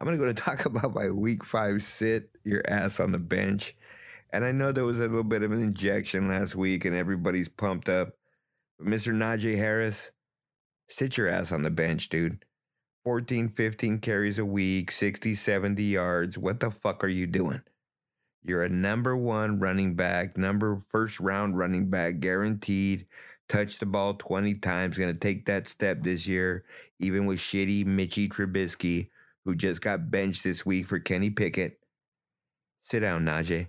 I'm going to go to talk about my week five sit your ass on the bench. And I know there was a little bit of an injection last week and everybody's pumped up. But Mr. Najee Harris, sit your ass on the bench, dude. 14, 15 carries a week, 60, 70 yards. What the fuck are you doing? You're a number one running back, number first round running back, guaranteed. Touch the ball 20 times. Going to take that step this year, even with shitty Mitchy Trubisky, who just got benched this week for Kenny Pickett. Sit down, Najee.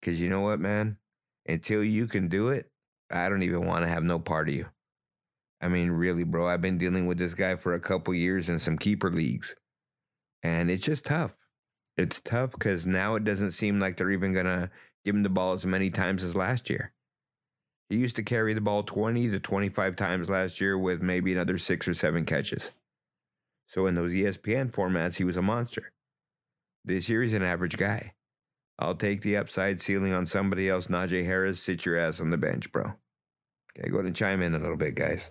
Because you know what, man? Until you can do it, I don't even want to have no part of you. I mean, really, bro, I've been dealing with this guy for a couple years in some keeper leagues. And it's just tough. It's tough because now it doesn't seem like they're even to give him the ball as many times as last year. He used to carry the ball 20 to 25 times last year with maybe another six or seven catches. So in those ESPN formats, he was a monster. This year, he's an average guy. I'll take the upside ceiling on somebody else. Najee Harris, sit your ass on the bench, bro. Okay, go ahead and chime in a little bit, guys.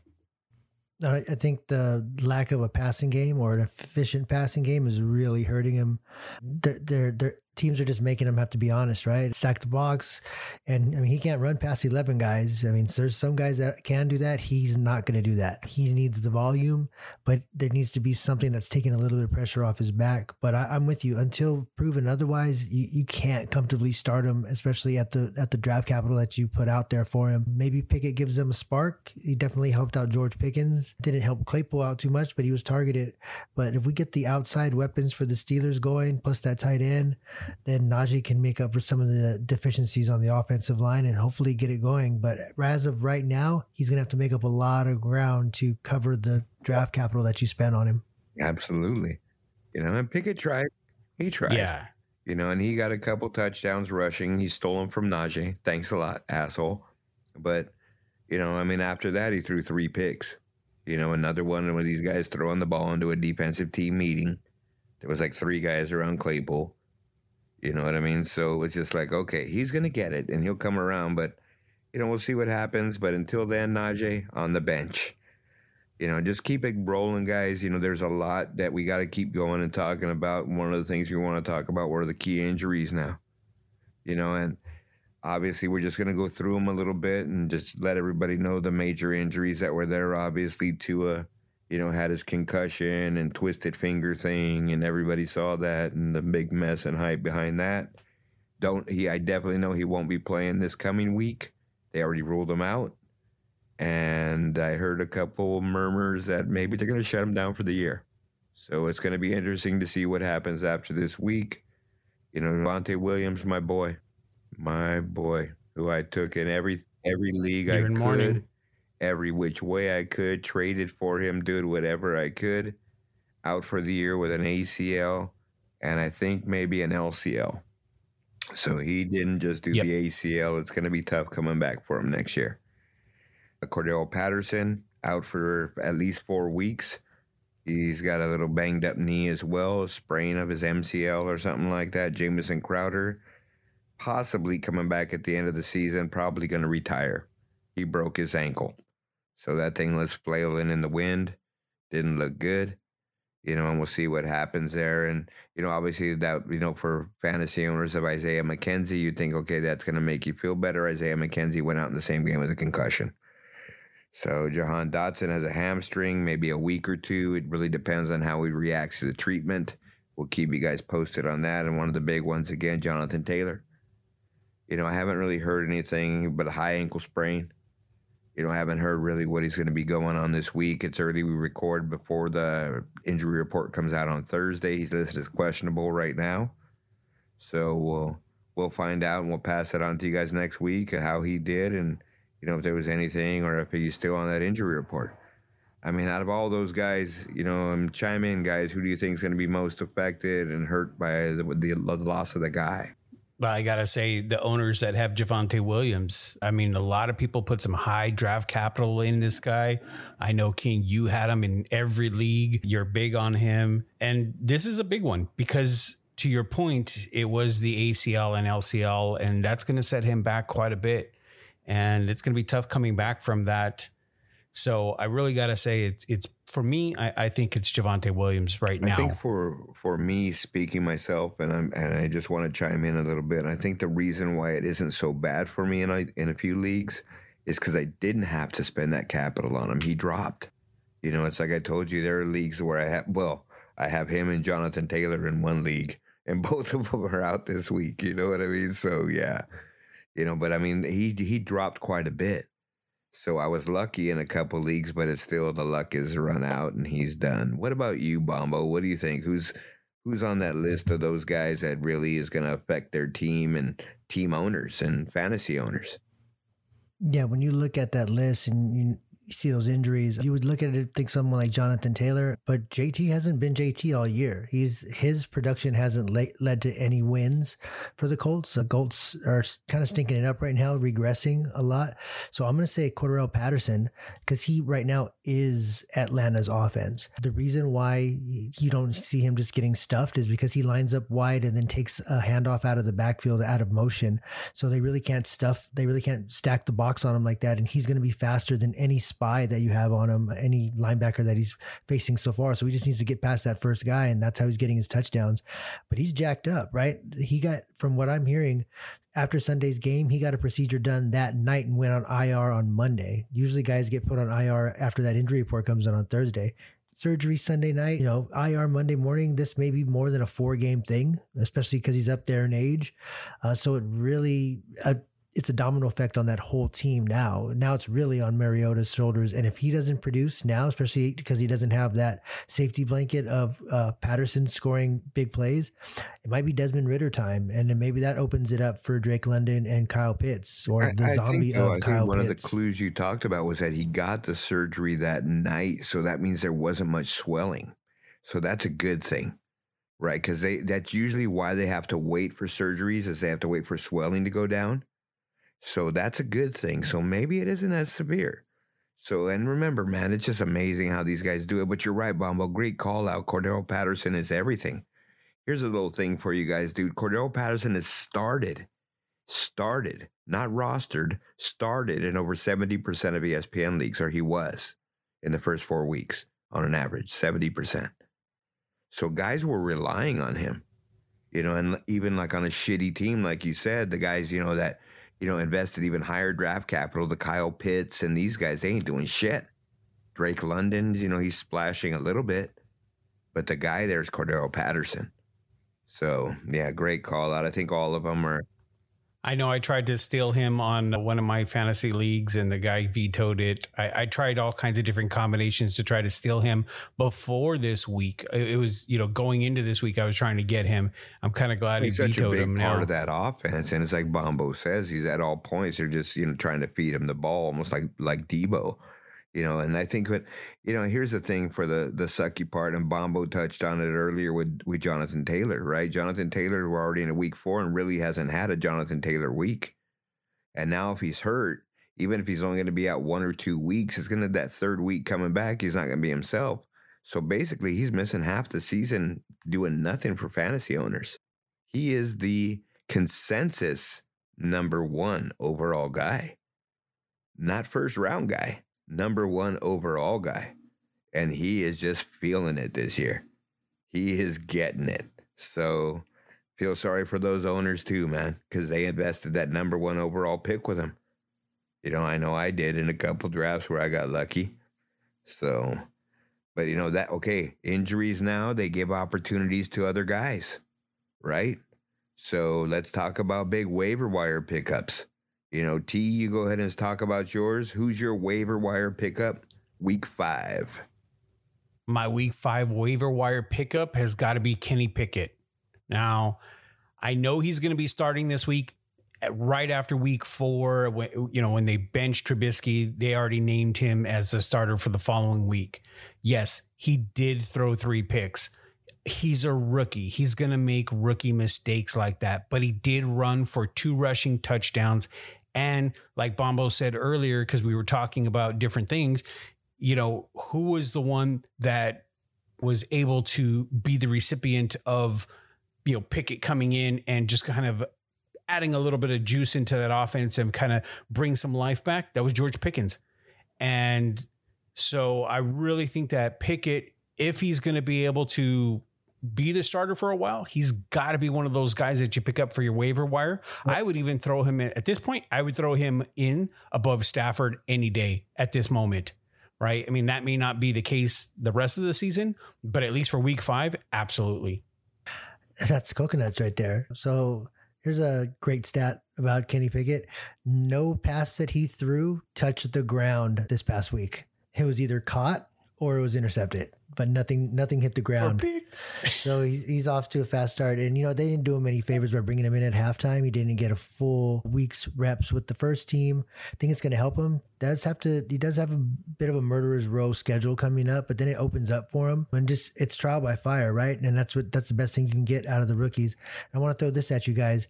I think the lack of a passing game or an efficient passing game is really hurting him. Their, their, their teams are just making him have to be honest, right? Stack the box. And I mean, he can't run past 11 guys. I mean, there's some guys that can do that. He's not going to do that. He needs the volume, but there needs to be something that's taking a little bit of pressure off his back. But I, I'm with you. Until proven otherwise, you, you can't comfortably start him, especially at the at the draft capital that you put out there for him. Maybe Pickett gives him a spark. He definitely helped out George Pickens. Didn't help Claypool out too much, but he was targeted. But if we get the outside weapons for the Steelers going, plus that tight end, then Najee can make up for some of the deficiencies on the offensive line and hopefully get it going. But as of right now, he's gonna have to make up a lot of ground to cover the draft capital that you spent on him. Absolutely. You know, and Pickett tried. He tried. Yeah. You know, and he got a couple touchdowns rushing. He stole them from Najee. Thanks a lot, asshole. But, you know, I mean, after that, he threw three picks. You know, another one of these guys throwing the ball into a defensive team meeting. There was like three guys around Claypool. You know what I mean? So it's just like, okay, he's to get it and he'll come around. But, you know, we'll see what happens. But until then, Najee on the bench. You know, just keep it rolling, guys. You know, there's a lot that we got to keep going and talking about. One of the things we want to talk about were the key injuries now. You know, and obviously, we're just going to go through them a little bit and just let everybody know the major injuries that were there. Obviously, Tua, you know, had his concussion and twisted finger thing, and everybody saw that and the big mess and hype behind that. Don't he? I definitely know he won't be playing this coming week. They already ruled him out. And I heard a couple murmurs that maybe they're going to shut him down for the year. So it's going to be interesting to see what happens after this week. You know, Javonte Williams, my boy, my boy, who I took in every every league Even I could, morning. Every which way I could, traded for him, did whatever I could, out for the year with an ACL and I think maybe an LCL. So he didn't just do yep. the ACL. It's going to be tough coming back for him next year. Cordarrelle Patterson out for at least four weeks. He's got a little banged up knee as well, a sprain of his MCL or something like that. Jamison Crowder, possibly coming back at the end of the season, probably going to retire. He broke his ankle. So that thing was flailing in the wind. Didn't look good you know, and we'll see what happens there. And, you know, obviously that, you know, for fantasy owners of Isaiah McKenzie, you'd think, okay, that's going to make you feel better. Isaiah McKenzie went out in the same game with a concussion. So Jahan Dotson has a hamstring, maybe a week or two. It really depends on how he reacts to the treatment. We'll keep you guys posted on that. And one of the big ones again, Jonathan Taylor. You know, I haven't really heard anything but a high ankle sprain. You know, I haven't heard really what he's going to be going on this week. It's early. We record before the injury report comes out on Thursday. He's listed as questionable right now. So we'll we'll find out and we'll pass it on to you guys next week how he did and you know if there was anything or if he's still on that injury report. I mean, out of all those guys, you know, um, chime in, guys. Who do you think is going to be most affected and hurt by the, the, the loss of the guy? I gotta say, the owners that have Javonte Williams. I mean, a lot of people put some high draft capital in this guy. I know King, you had him in every league. You're big on him, and this is a big one because, to your point, it was the ACL and LCL, and that's going to set him back quite a bit, and it's going to be tough coming back from that. So I really got to say it's it's for me. I, I think it's Javonte Williams right now. I think for for me speaking myself, and I'm and I just want to chime in a little bit. I think the reason why it isn't so bad for me in a, in a few leagues is because I didn't have to spend that capital on him. He dropped. You know, it's like I told you, there are leagues where I have well, I have him and Jonathan Taylor in one league, and both of them are out this week. You know what I mean? So yeah, you know, but I mean, he he dropped quite a bit. So I was lucky in a couple leagues, but it's still the luck is run out and he's done. What about you, Bombo? What do you think? Who's who's on that list of those guys that really is going to affect their team and team owners and fantasy owners? Yeah, when you look at that list and you you see those injuries, you would look at it and think someone like Jonathan Taylor, but JT hasn't been JT all year. He's his production hasn't le- led to any wins for the Colts. The Colts are kind of stinking it up right now, regressing a lot. So I'm going to say Cordarrelle Patterson because he right now is Atlanta's offense. The reason why you don't see him just getting stuffed is because he lines up wide and then takes a handoff out of the backfield out of motion. So they really can't stuff. They really can't stack the box on him like that, and he's going to be faster than any spy that you have on him, any linebacker that he's facing so far. So he just needs to get past that first guy, and that's how he's getting his touchdowns. But he's jacked up, right? He got, from what I'm hearing, after Sunday's game, he got a procedure done that night and went on IR on Monday. Usually, guys get put on IR after that injury report comes in on Thursday. Surgery Sunday night, you know, IR Monday morning. This may be more than a four game thing, especially because he's up there in age. Uh, so it really, uh, it's a domino effect on that whole team now. Now it's really on Mariota's shoulders. And if he doesn't produce now, especially because he doesn't have that safety blanket of uh, Patterson scoring big plays, it might be Desmond Ridder time. And then maybe that opens it up for Drake London and Kyle Pitts or the I, I zombie think, of I Kyle One Pitts. One of the clues you talked about was that he got the surgery that night. So that means there wasn't much swelling. So that's a good thing right? Because they that's usually why they have to wait for surgeries, is they have to wait for swelling to go down. So that's a good thing. So maybe it isn't as severe. So, and remember, man, it's just amazing how these guys do it. But you're right, Bombo. Great call out. Cordarrelle Patterson is everything. Here's a little thing for you guys, dude. Cordarrelle Patterson has started, started, not rostered, started in over 70% of ESPN leagues, or he was in the first four weeks on an average, 70%. So guys were relying on him, you know, and even like on a shitty team, like you said, the guys, you know, that you know, invested even higher draft capital. to Kyle Pitts and these guys, they ain't doing shit. Drake London, you know, he's splashing a little bit, but the guy there is Cordarrelle Patterson. So yeah, great call out. I think all of them are I know I tried to steal him on one of my fantasy leagues and the guy vetoed it. I, I, tried all kinds of different combinations to try to steal him before this week. It was, you know, going into this week, I was trying to get him. I'm kind of glad he's he such a big part now. of that offense. And it's like Bombo says, he's at all points. They're just, you know, trying to feed him the ball almost like like Deebo you know and i think what you know here's the thing for the the sucky part and bombo touched on it earlier with with jonathan taylor right? Jonathan taylor we're already in a week four and really hasn't had a jonathan taylor week. And now if he's hurt even if he's only going to be out one or two weeks it's going to that third week coming back he's not going to be himself. So basically he's missing half the season doing nothing for fantasy owners. He is the consensus number one overall guy not first round guy number one overall guy. And he is just feeling it this year. He is getting it. So feel sorry for those owners too, man, because they invested that number one overall pick with him. You know, I know I did in a couple drafts where I got lucky. So, but you know, that, okay, injuries now, they give opportunities to other guys, right? So let's talk about big waiver wire pickups. You know, T, you go ahead and talk about yours. Who's your waiver wire pickup week five? My week five waiver wire pickup has got to be Kenny Pickett. Now, I know he's going to be starting this week eh, right after week four. When, you know, when they bench Trubisky, they already named him as the starter for the following week. Yes, he did throw three picks. He's a rookie. He's going to make rookie mistakes like that, but he did run for two rushing touchdowns and like Bombo said earlier, because we were talking about different things, you know, who was the one that was able to be the recipient of, you know, Pickett coming in and just kind of adding a little bit of juice into that offense and kind of bring some life back? That was George Pickens. And so I really think that Pickett, if he's going to be able to be the starter for a while, he's got to be one of those guys that you pick up for your waiver wire. I would even throw him in at this point. I would throw him in above Stafford any day at this moment. Right. I mean, that may not be the case the rest of the season, but at least for week five, absolutely. That's coconuts right there. So here's a great stat about Kenny Pickett. No pass that he threw touched the ground this past week. It was either caught or it was intercepted but nothing nothing hit the ground. so he's, he's off to a fast start. And, you know, they didn't do him any favors by bringing him in at halftime. He didn't get a full week's reps with the first team. I think it's going to help him. Does have to, he does have a bit of a murderer's row schedule coming up, but then it opens up for him and just it's trial by fire, right? And that's what, that's the best thing you can get out of the rookies. I want to throw this at you guys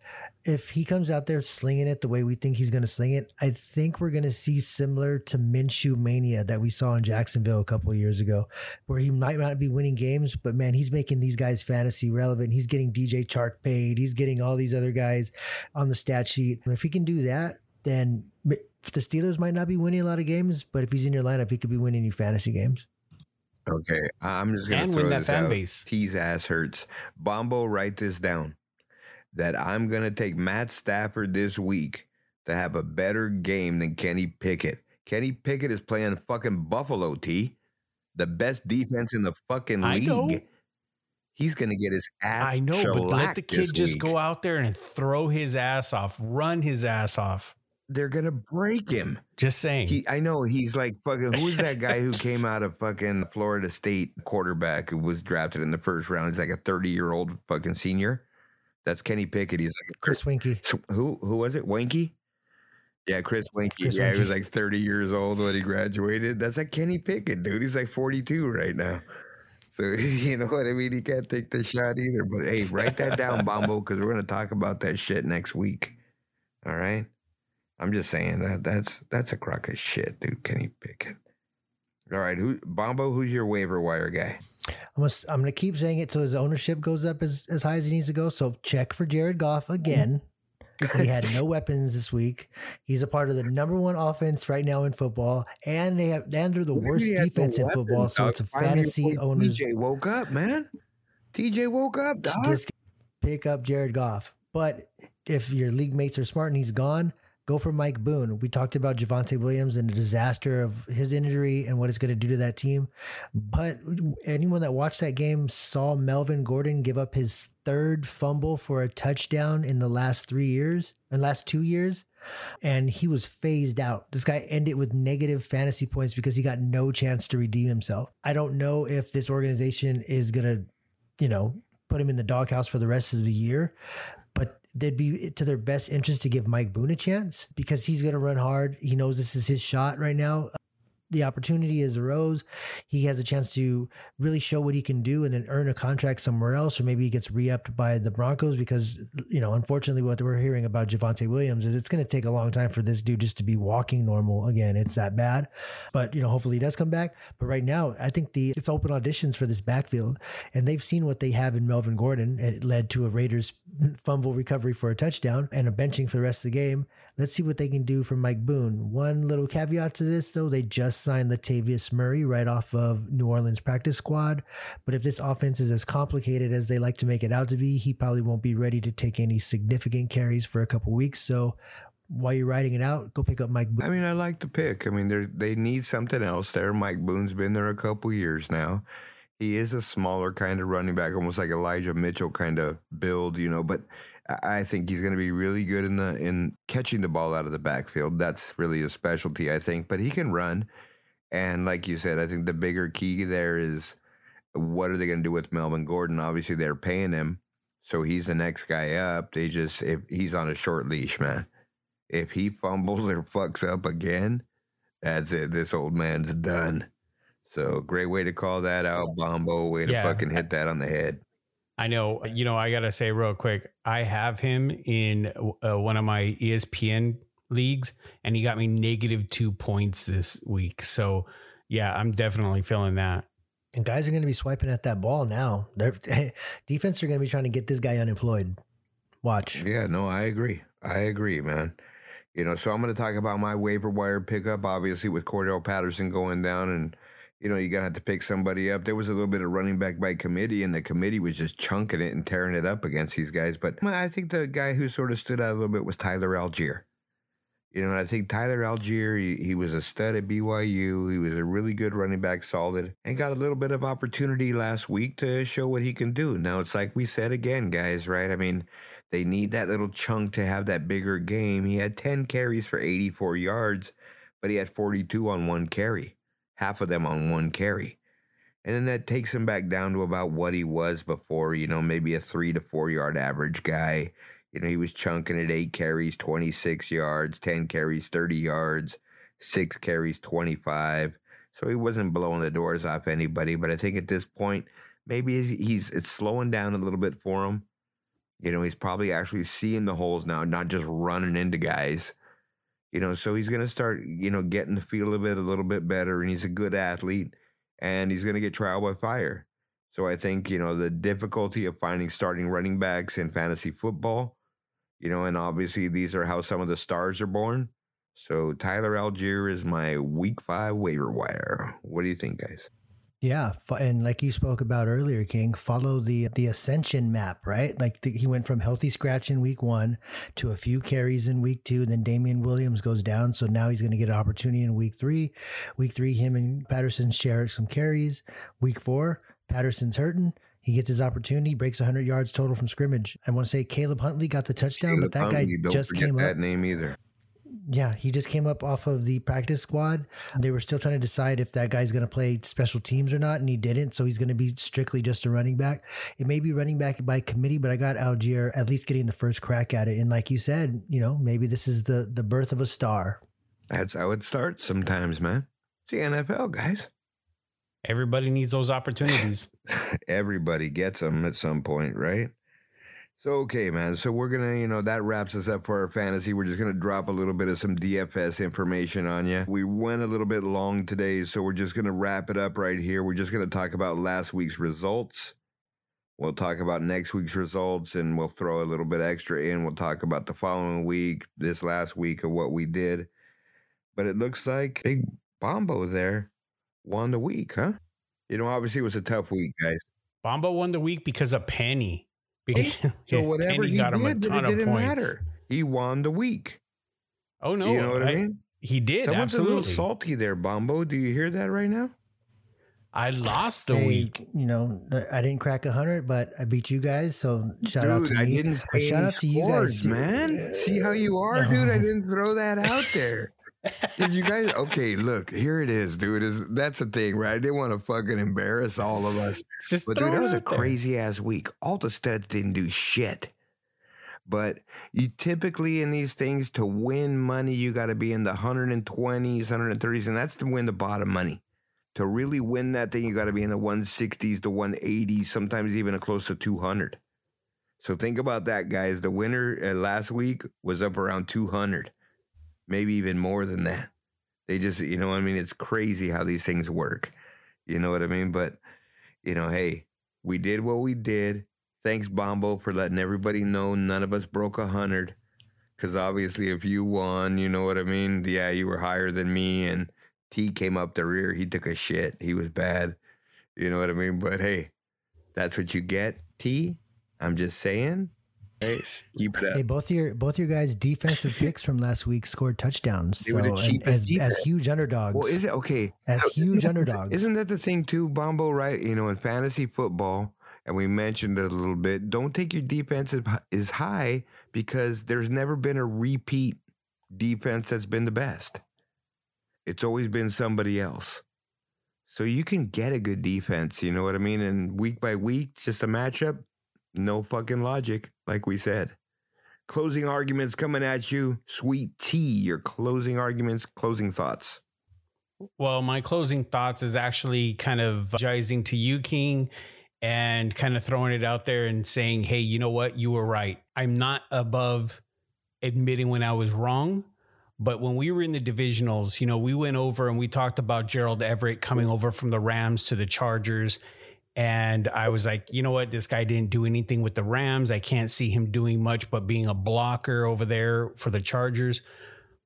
if he comes out there slinging it the way we think he's going to sling it, I think we're going to see similar to Minshew mania that we saw in Jacksonville a couple years ago, where he might not be winning games, but man, he's making these guys fantasy relevant. He's getting DJ Chark paid. He's getting all these other guys on the stat sheet. If he can do that, then the Steelers might not be winning a lot of games, but if he's in your lineup, he could be winning you fantasy games. Okay, I'm just gonna and throw win that this fan out. base. Tease ass hurts. Bombo, write this down. That I'm gonna take Matt Stafford this week to have a better game than Kenny Pickett. Kenny Pickett is playing fucking Buffalo T, the best defense in the fucking I league. know. He's gonna get his ass. I know, but let the kid just week. go out there and throw his ass off, run his ass off. They're gonna break him. Just saying. He, I know he's like fucking. Who's that guy who came out of fucking Florida State quarterback who was drafted in the first round? He's like a thirty year old fucking senior. That's Kenny Pickett. He's like Chris Weinke. So who who was it? Weinke? Yeah, Chris Weinke. Chris yeah, he was like 30 years old when he graduated. That's like Kenny Pickett, dude. He's like 42 right now. So you know what I mean? He can't take the shot either. But hey, write that down, Bombo, because we're gonna talk about that shit next week. All right. I'm just saying that that's that's a crock of shit, dude. Kenny Pickett. All right, who Bombo? Who's your waiver wire guy? I'm gonna, I'm gonna keep saying it till his ownership goes up as, as high as he needs to go. So check for Jared Goff again. Mm-hmm. he had no weapons this week. He's a part of the number one offense right now in football, and they have and they're the worst defense in football. So it's a fantasy owners TJ woke up, man. TJ woke up, dog. just pick up Jared Goff. But if your league mates are smart and he's gone, go for Mike Boone. We talked about Javonte Williams and the disaster of his injury and what it's going to do to that team. But anyone that watched that game saw Melvin Gordon give up his third fumble for a touchdown in the last three years, in last two years. And he was phased out. This guy ended with negative fantasy points because he got no chance to redeem himself. I don't know if this organization is going to, you know, put him in the doghouse for the rest of the year they'd be to their best interest to give Mike Boone a chance because he's going to run hard. He knows this is his shot right now the opportunity is arose. He has a chance to really show what he can do and then earn a contract somewhere else, or maybe he gets re-upped by the Broncos because, you know, unfortunately, what we're hearing about Javonte Williams is it's going to take a long time for this dude just to be walking normal again. It's that bad, but you know, hopefully he does come back. But right now, I think the it's open auditions for this backfield, and they've seen what they have in Melvin Gordon. It led to a Raiders fumble recovery for a touchdown and a benching for the rest of the game. Let's see what they can do for Mike Boone. One little caveat to this, though, they just signed Latavius Murray right off of New Orleans practice squad. But if this offense is as complicated as they like to make it out to be, he probably won't be ready to take any significant carries for a couple weeks. So while you're writing it out, go pick up Mike Boone. I mean, I like the pick. I mean, they need something else there. Mike Boone's been there a couple years now. He is a smaller kind of running back, almost like Elijah Mitchell kind of build, you know, but I think he's going to be really good in the in catching the ball out of the backfield. That's really a specialty, I think. But he can run, and like you said, I think the bigger key there is what are they going to do with Melvin Gordon? Obviously, they're paying him, so he's the next guy up. They just if he's on a short leash, man. If he fumbles or fucks up again, that's it. This old man's done. So great way to call that out, Bombo. Way to yeah. fucking hit that on the head. I know, you know, I got to say real quick, I have him in uh, one of my ESPN leagues and he got me negative two points this week. So, yeah, I'm definitely feeling that. And guys are going to be swiping at that ball now. Their defense are going to be trying to get this guy unemployed. Watch. Yeah, no, I agree. I agree, man. You know, so I'm going to talk about my waiver wire pickup, obviously, with Cordarrelle Patterson going down and you know, you're gonna have to pick somebody up. There was a little bit of running back by committee, and the committee was just chunking it and tearing it up against these guys. But I think the guy who sort of stood out a little bit was Tyler Allgeier. You know, I think Tyler Allgeier, he, he was a stud at BYU. He was a really good running back, solid, and got a little bit of opportunity last week to show what he can do. Now, it's like we said again, guys, right? I mean, they need that little chunk to have that bigger game. He had 10 carries for 84 yards, but he had 42 on one carry half of them on one carry. And then that takes him back down to about what he was before, you know, maybe a three to four yard average guy. You know, he was chunking at eight carries, 26 yards, 10 carries, 30 yards, six carries, 25. So he wasn't blowing the doors off anybody. But I think at this point, maybe he's it's slowing down a little bit for him. You know, he's probably actually seeing the holes now, not just running into guys. You know, so he's going to start, you know, getting the feel of it a little bit better. And he's a good athlete and he's going to get trial by fire. So I think, you know, the difficulty of finding starting running backs in fantasy football, you know, and obviously these are how some of the stars are born. So Tyler Allgeier is my week five waiver wire. What do you think, guys? Yeah, and like you spoke about earlier, King, follow the the ascension map, right? Like the, he went from healthy scratch in week one to a few carries in week two. and Then Damien Williams goes down, so now he's going to get an opportunity in week three. Week three, him and Patterson share some carries. Week four, Patterson's hurting. He gets his opportunity, breaks 100 yards total from scrimmage. I want to say Caleb Huntley got the touchdown, Caleb but that Huntley, guy just came that up. name either. Yeah, he just came up off of the practice squad. They were still trying to decide if that guy's going to play special teams or not, and he didn't. So he's going to be strictly just a running back. It may be running back by committee, but I got Allgeier at least getting the first crack at it. And like you said, you know, maybe this is the the birth of a star. That's how it starts sometimes, man. It's the NFL, guys. Everybody needs those opportunities. Everybody gets them at some point, right? So okay, man. So we're gonna, you know, that wraps us up for our fantasy. We're just gonna drop a little bit of some DFS information on you. We went a little bit long today, so we're just gonna wrap it up right here. We're just gonna talk about last week's results. We'll talk about next week's results, and we'll throw a little bit extra in. We'll talk about the following week, this last week of what we did. But it looks like Big Bombo there won the week, huh? You know, obviously it was a tough week, guys. Bombo won the week because of Penny. Because so whatever he, got him a ton it didn't matter. He won the week. Oh no, you know what I, I- mean? he did Someone's absolutely. a little salty there, Bombo. Do you hear that right now? I lost the Hey, week. You know, I didn't crack a hundred, but I beat you guys. So shout out to dude, I me. didn't But say shout any out to you scores, guys, dude. man. See how you are, dude. I didn't throw that out there. Did you guys? Okay, look, here it is, dude. Is that's the thing, right? I didn't want to fucking embarrass all of us. Just But dude, that was a out there. crazy ass week. All the studs didn't do shit. But you typically in these things to win money, you got to be in the 120s, 130s, and that's to win the bottom money. To really win that thing, you got to be in the 160s, the 180s, sometimes even a close to 200. So think about that, guys. The winner uh, last week was up around 200, maybe even more than that. They just, you know, what I mean, it's crazy how these things work. You know what I mean? But, you know, hey, we did what we did. Thanks, Bombo, for letting everybody know none of us broke a hundred. Because obviously, if you won, you know what I mean. Yeah, you were higher than me, and T came up the rear. He took a shit. He was bad. You know what I mean. But hey, that's what you get, T. I'm just saying. Keep it up. Hey, both your both your guys' defensive picks from last week scored touchdowns. They So, were the cheapest as, as huge underdogs. Well, is it okay? as No, huge underdogs. Isn't that the thing too, Bombo? Right? You know, in fantasy football, and we mentioned it a little bit. Don't take your defense as high because there's never been a repeat defense that's been the best. It's always been somebody else. So you can get a good defense. You know what I mean? And week by week, just a matchup. No fucking logic, like we said. Closing arguments coming at you. Sweet tea. Your closing arguments, closing thoughts. Well, my closing thoughts is actually kind of apologizing to you, King, and kind of throwing it out there and saying, hey, you know what? You were right. I'm not above admitting when I was wrong. But when we were in the divisionals, you know, we went over and we talked about Gerald Everett coming over from the Rams to the Chargers. And I was like, you know what? This guy didn't do anything with the Rams. I can't see him doing much but being a blocker over there for the Chargers.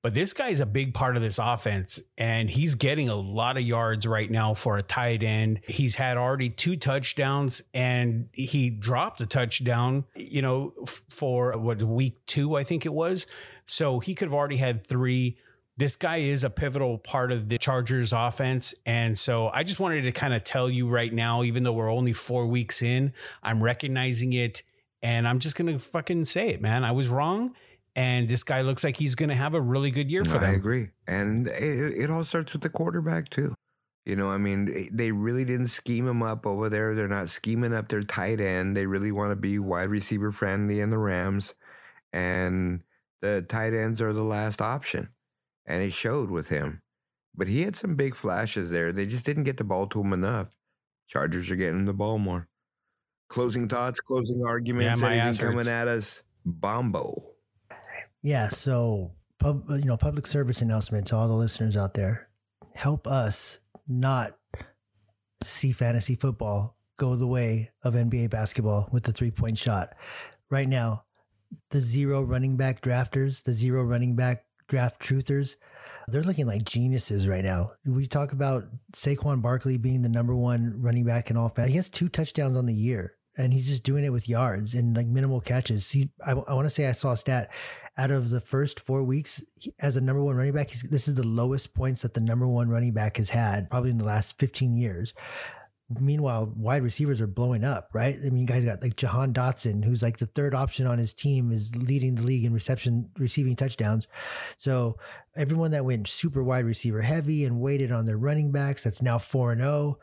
But this guy's a big part of this offense, and he's getting a lot of yards right now for a tight end. He's had already two touchdowns, and he dropped a touchdown, you know, for what week two, I think it was. So he could have already had three. This guy is a pivotal part of the Chargers offense. And so I just wanted to kind of tell you right now, even though we're only four weeks in, I'm recognizing it. And I'm just going to fucking say it, man. I was wrong. And this guy looks like he's going to have a really good year for them. I agree, and it, it all starts with the quarterback too. You know, I mean, they really didn't scheme him up over there. They're not scheming up their tight end. They really want to be wide receiver friendly in the Rams, and the tight ends are the last option, and it showed with him. But he had some big flashes there. They just didn't get the ball to him enough. Chargers are getting the ball more. Closing thoughts, closing arguments, my anything coming at us? Bombo. Yeah, so pub, uh, you know, public service announcement to all the listeners out there: help us not see fantasy football go the way of NBA basketball with the three point shot. Right now, the zero running back drafters, the zero running back draft truthers, they're looking like geniuses right now. We talk about Saquon Barkley being the number one running back in all. He has two touchdowns on the year, and he's just doing it with yards and like minimal catches. He, I, I want to say I saw a stat out of the first four weeks he- as a number one running back. This is the lowest points that the number one running back has had probably in the last 15 years. Meanwhile, wide receivers are blowing up, right? I mean, you guys got like Jahan Dotson, who's like the third option on his team, is leading the league in reception, receiving touchdowns. So everyone that went super wide receiver heavy and waited on their running backs, that's now 4 and 0.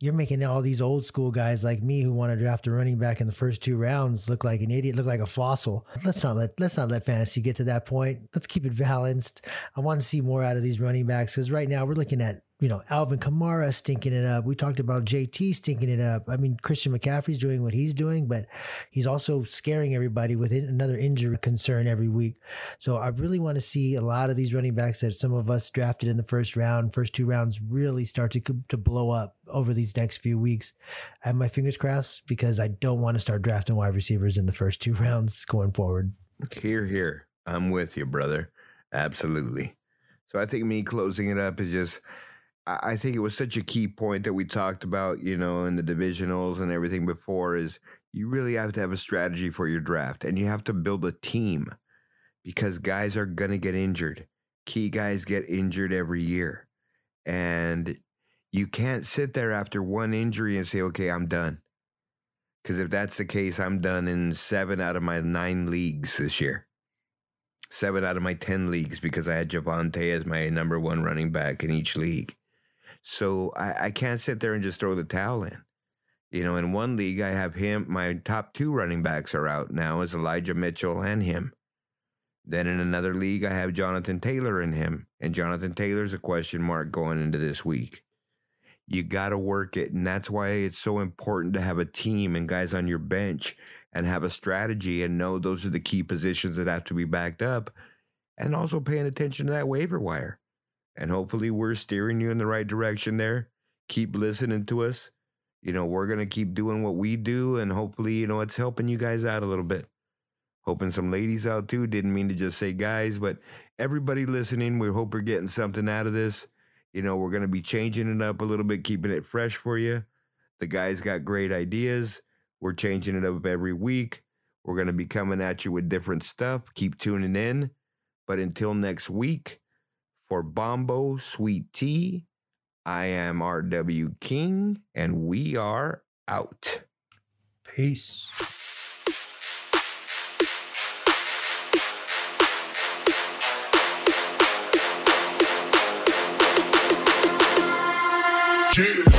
You're making all these old school guys like me who want to draft a running back in the first two rounds look like an idiot, look like a fossil. Let's not let let's not let fantasy get to that point. Let's keep it balanced. I want to see more out of these running backs because right now we're looking at you know Alvin Kamara stinking it up. We talked about JT stinking it up. I mean Christian McCaffrey's doing what he's doing, but he's also scaring everybody with another injury concern every week. So I really want to see a lot of these running backs that some of us drafted in the first round, first two rounds, really start to to blow up over these next few weeks. I have my fingers crossed because I don't want to start drafting wide receivers in the first two rounds going forward. Here, here. I'm with you, brother. Absolutely. So I think me closing it up is just, I think it was such a key point that we talked about, you know, in the divisionals and everything before is you really have to have a strategy for your draft and you have to build a team. because guys are going to get injured. Key guys get injured every year. And you can't sit there after one injury and say, okay, I'm done. Because if that's the case, I'm done in seven out of my nine leagues this year. Seven out of my 10 leagues because I had Javonte as my number one running back in each league. So I, I can't sit there and just throw the towel in. You know, in one league, I have him, my top two running backs are out now is Elijah Mitchell and him. Then in another league, I have Jonathan Taylor and him, and Jonathan Taylor's a question mark going into this week. You got to work it, and that's why it's so important to have a team and guys on your bench and have a strategy and know those are the key positions that have to be backed up, and also paying attention to that waiver wire. And hopefully, we're steering you in the right direction there. Keep listening to us. You know, we're going to keep doing what we do, and hopefully, you know, it's helping you guys out a little bit hoping some ladies out too. Didn't mean to just say guys, but everybody listening, we hope we're getting something out of this. You know, we're going to be changing it up a little bit, keeping it fresh for you. The guys got great ideas. We're changing it up every week. We're going to be coming at you with different stuff. Keep tuning in. But until next week, for Bombo Sweet Tea. I am RW King, and we are out. Peace. Yeah.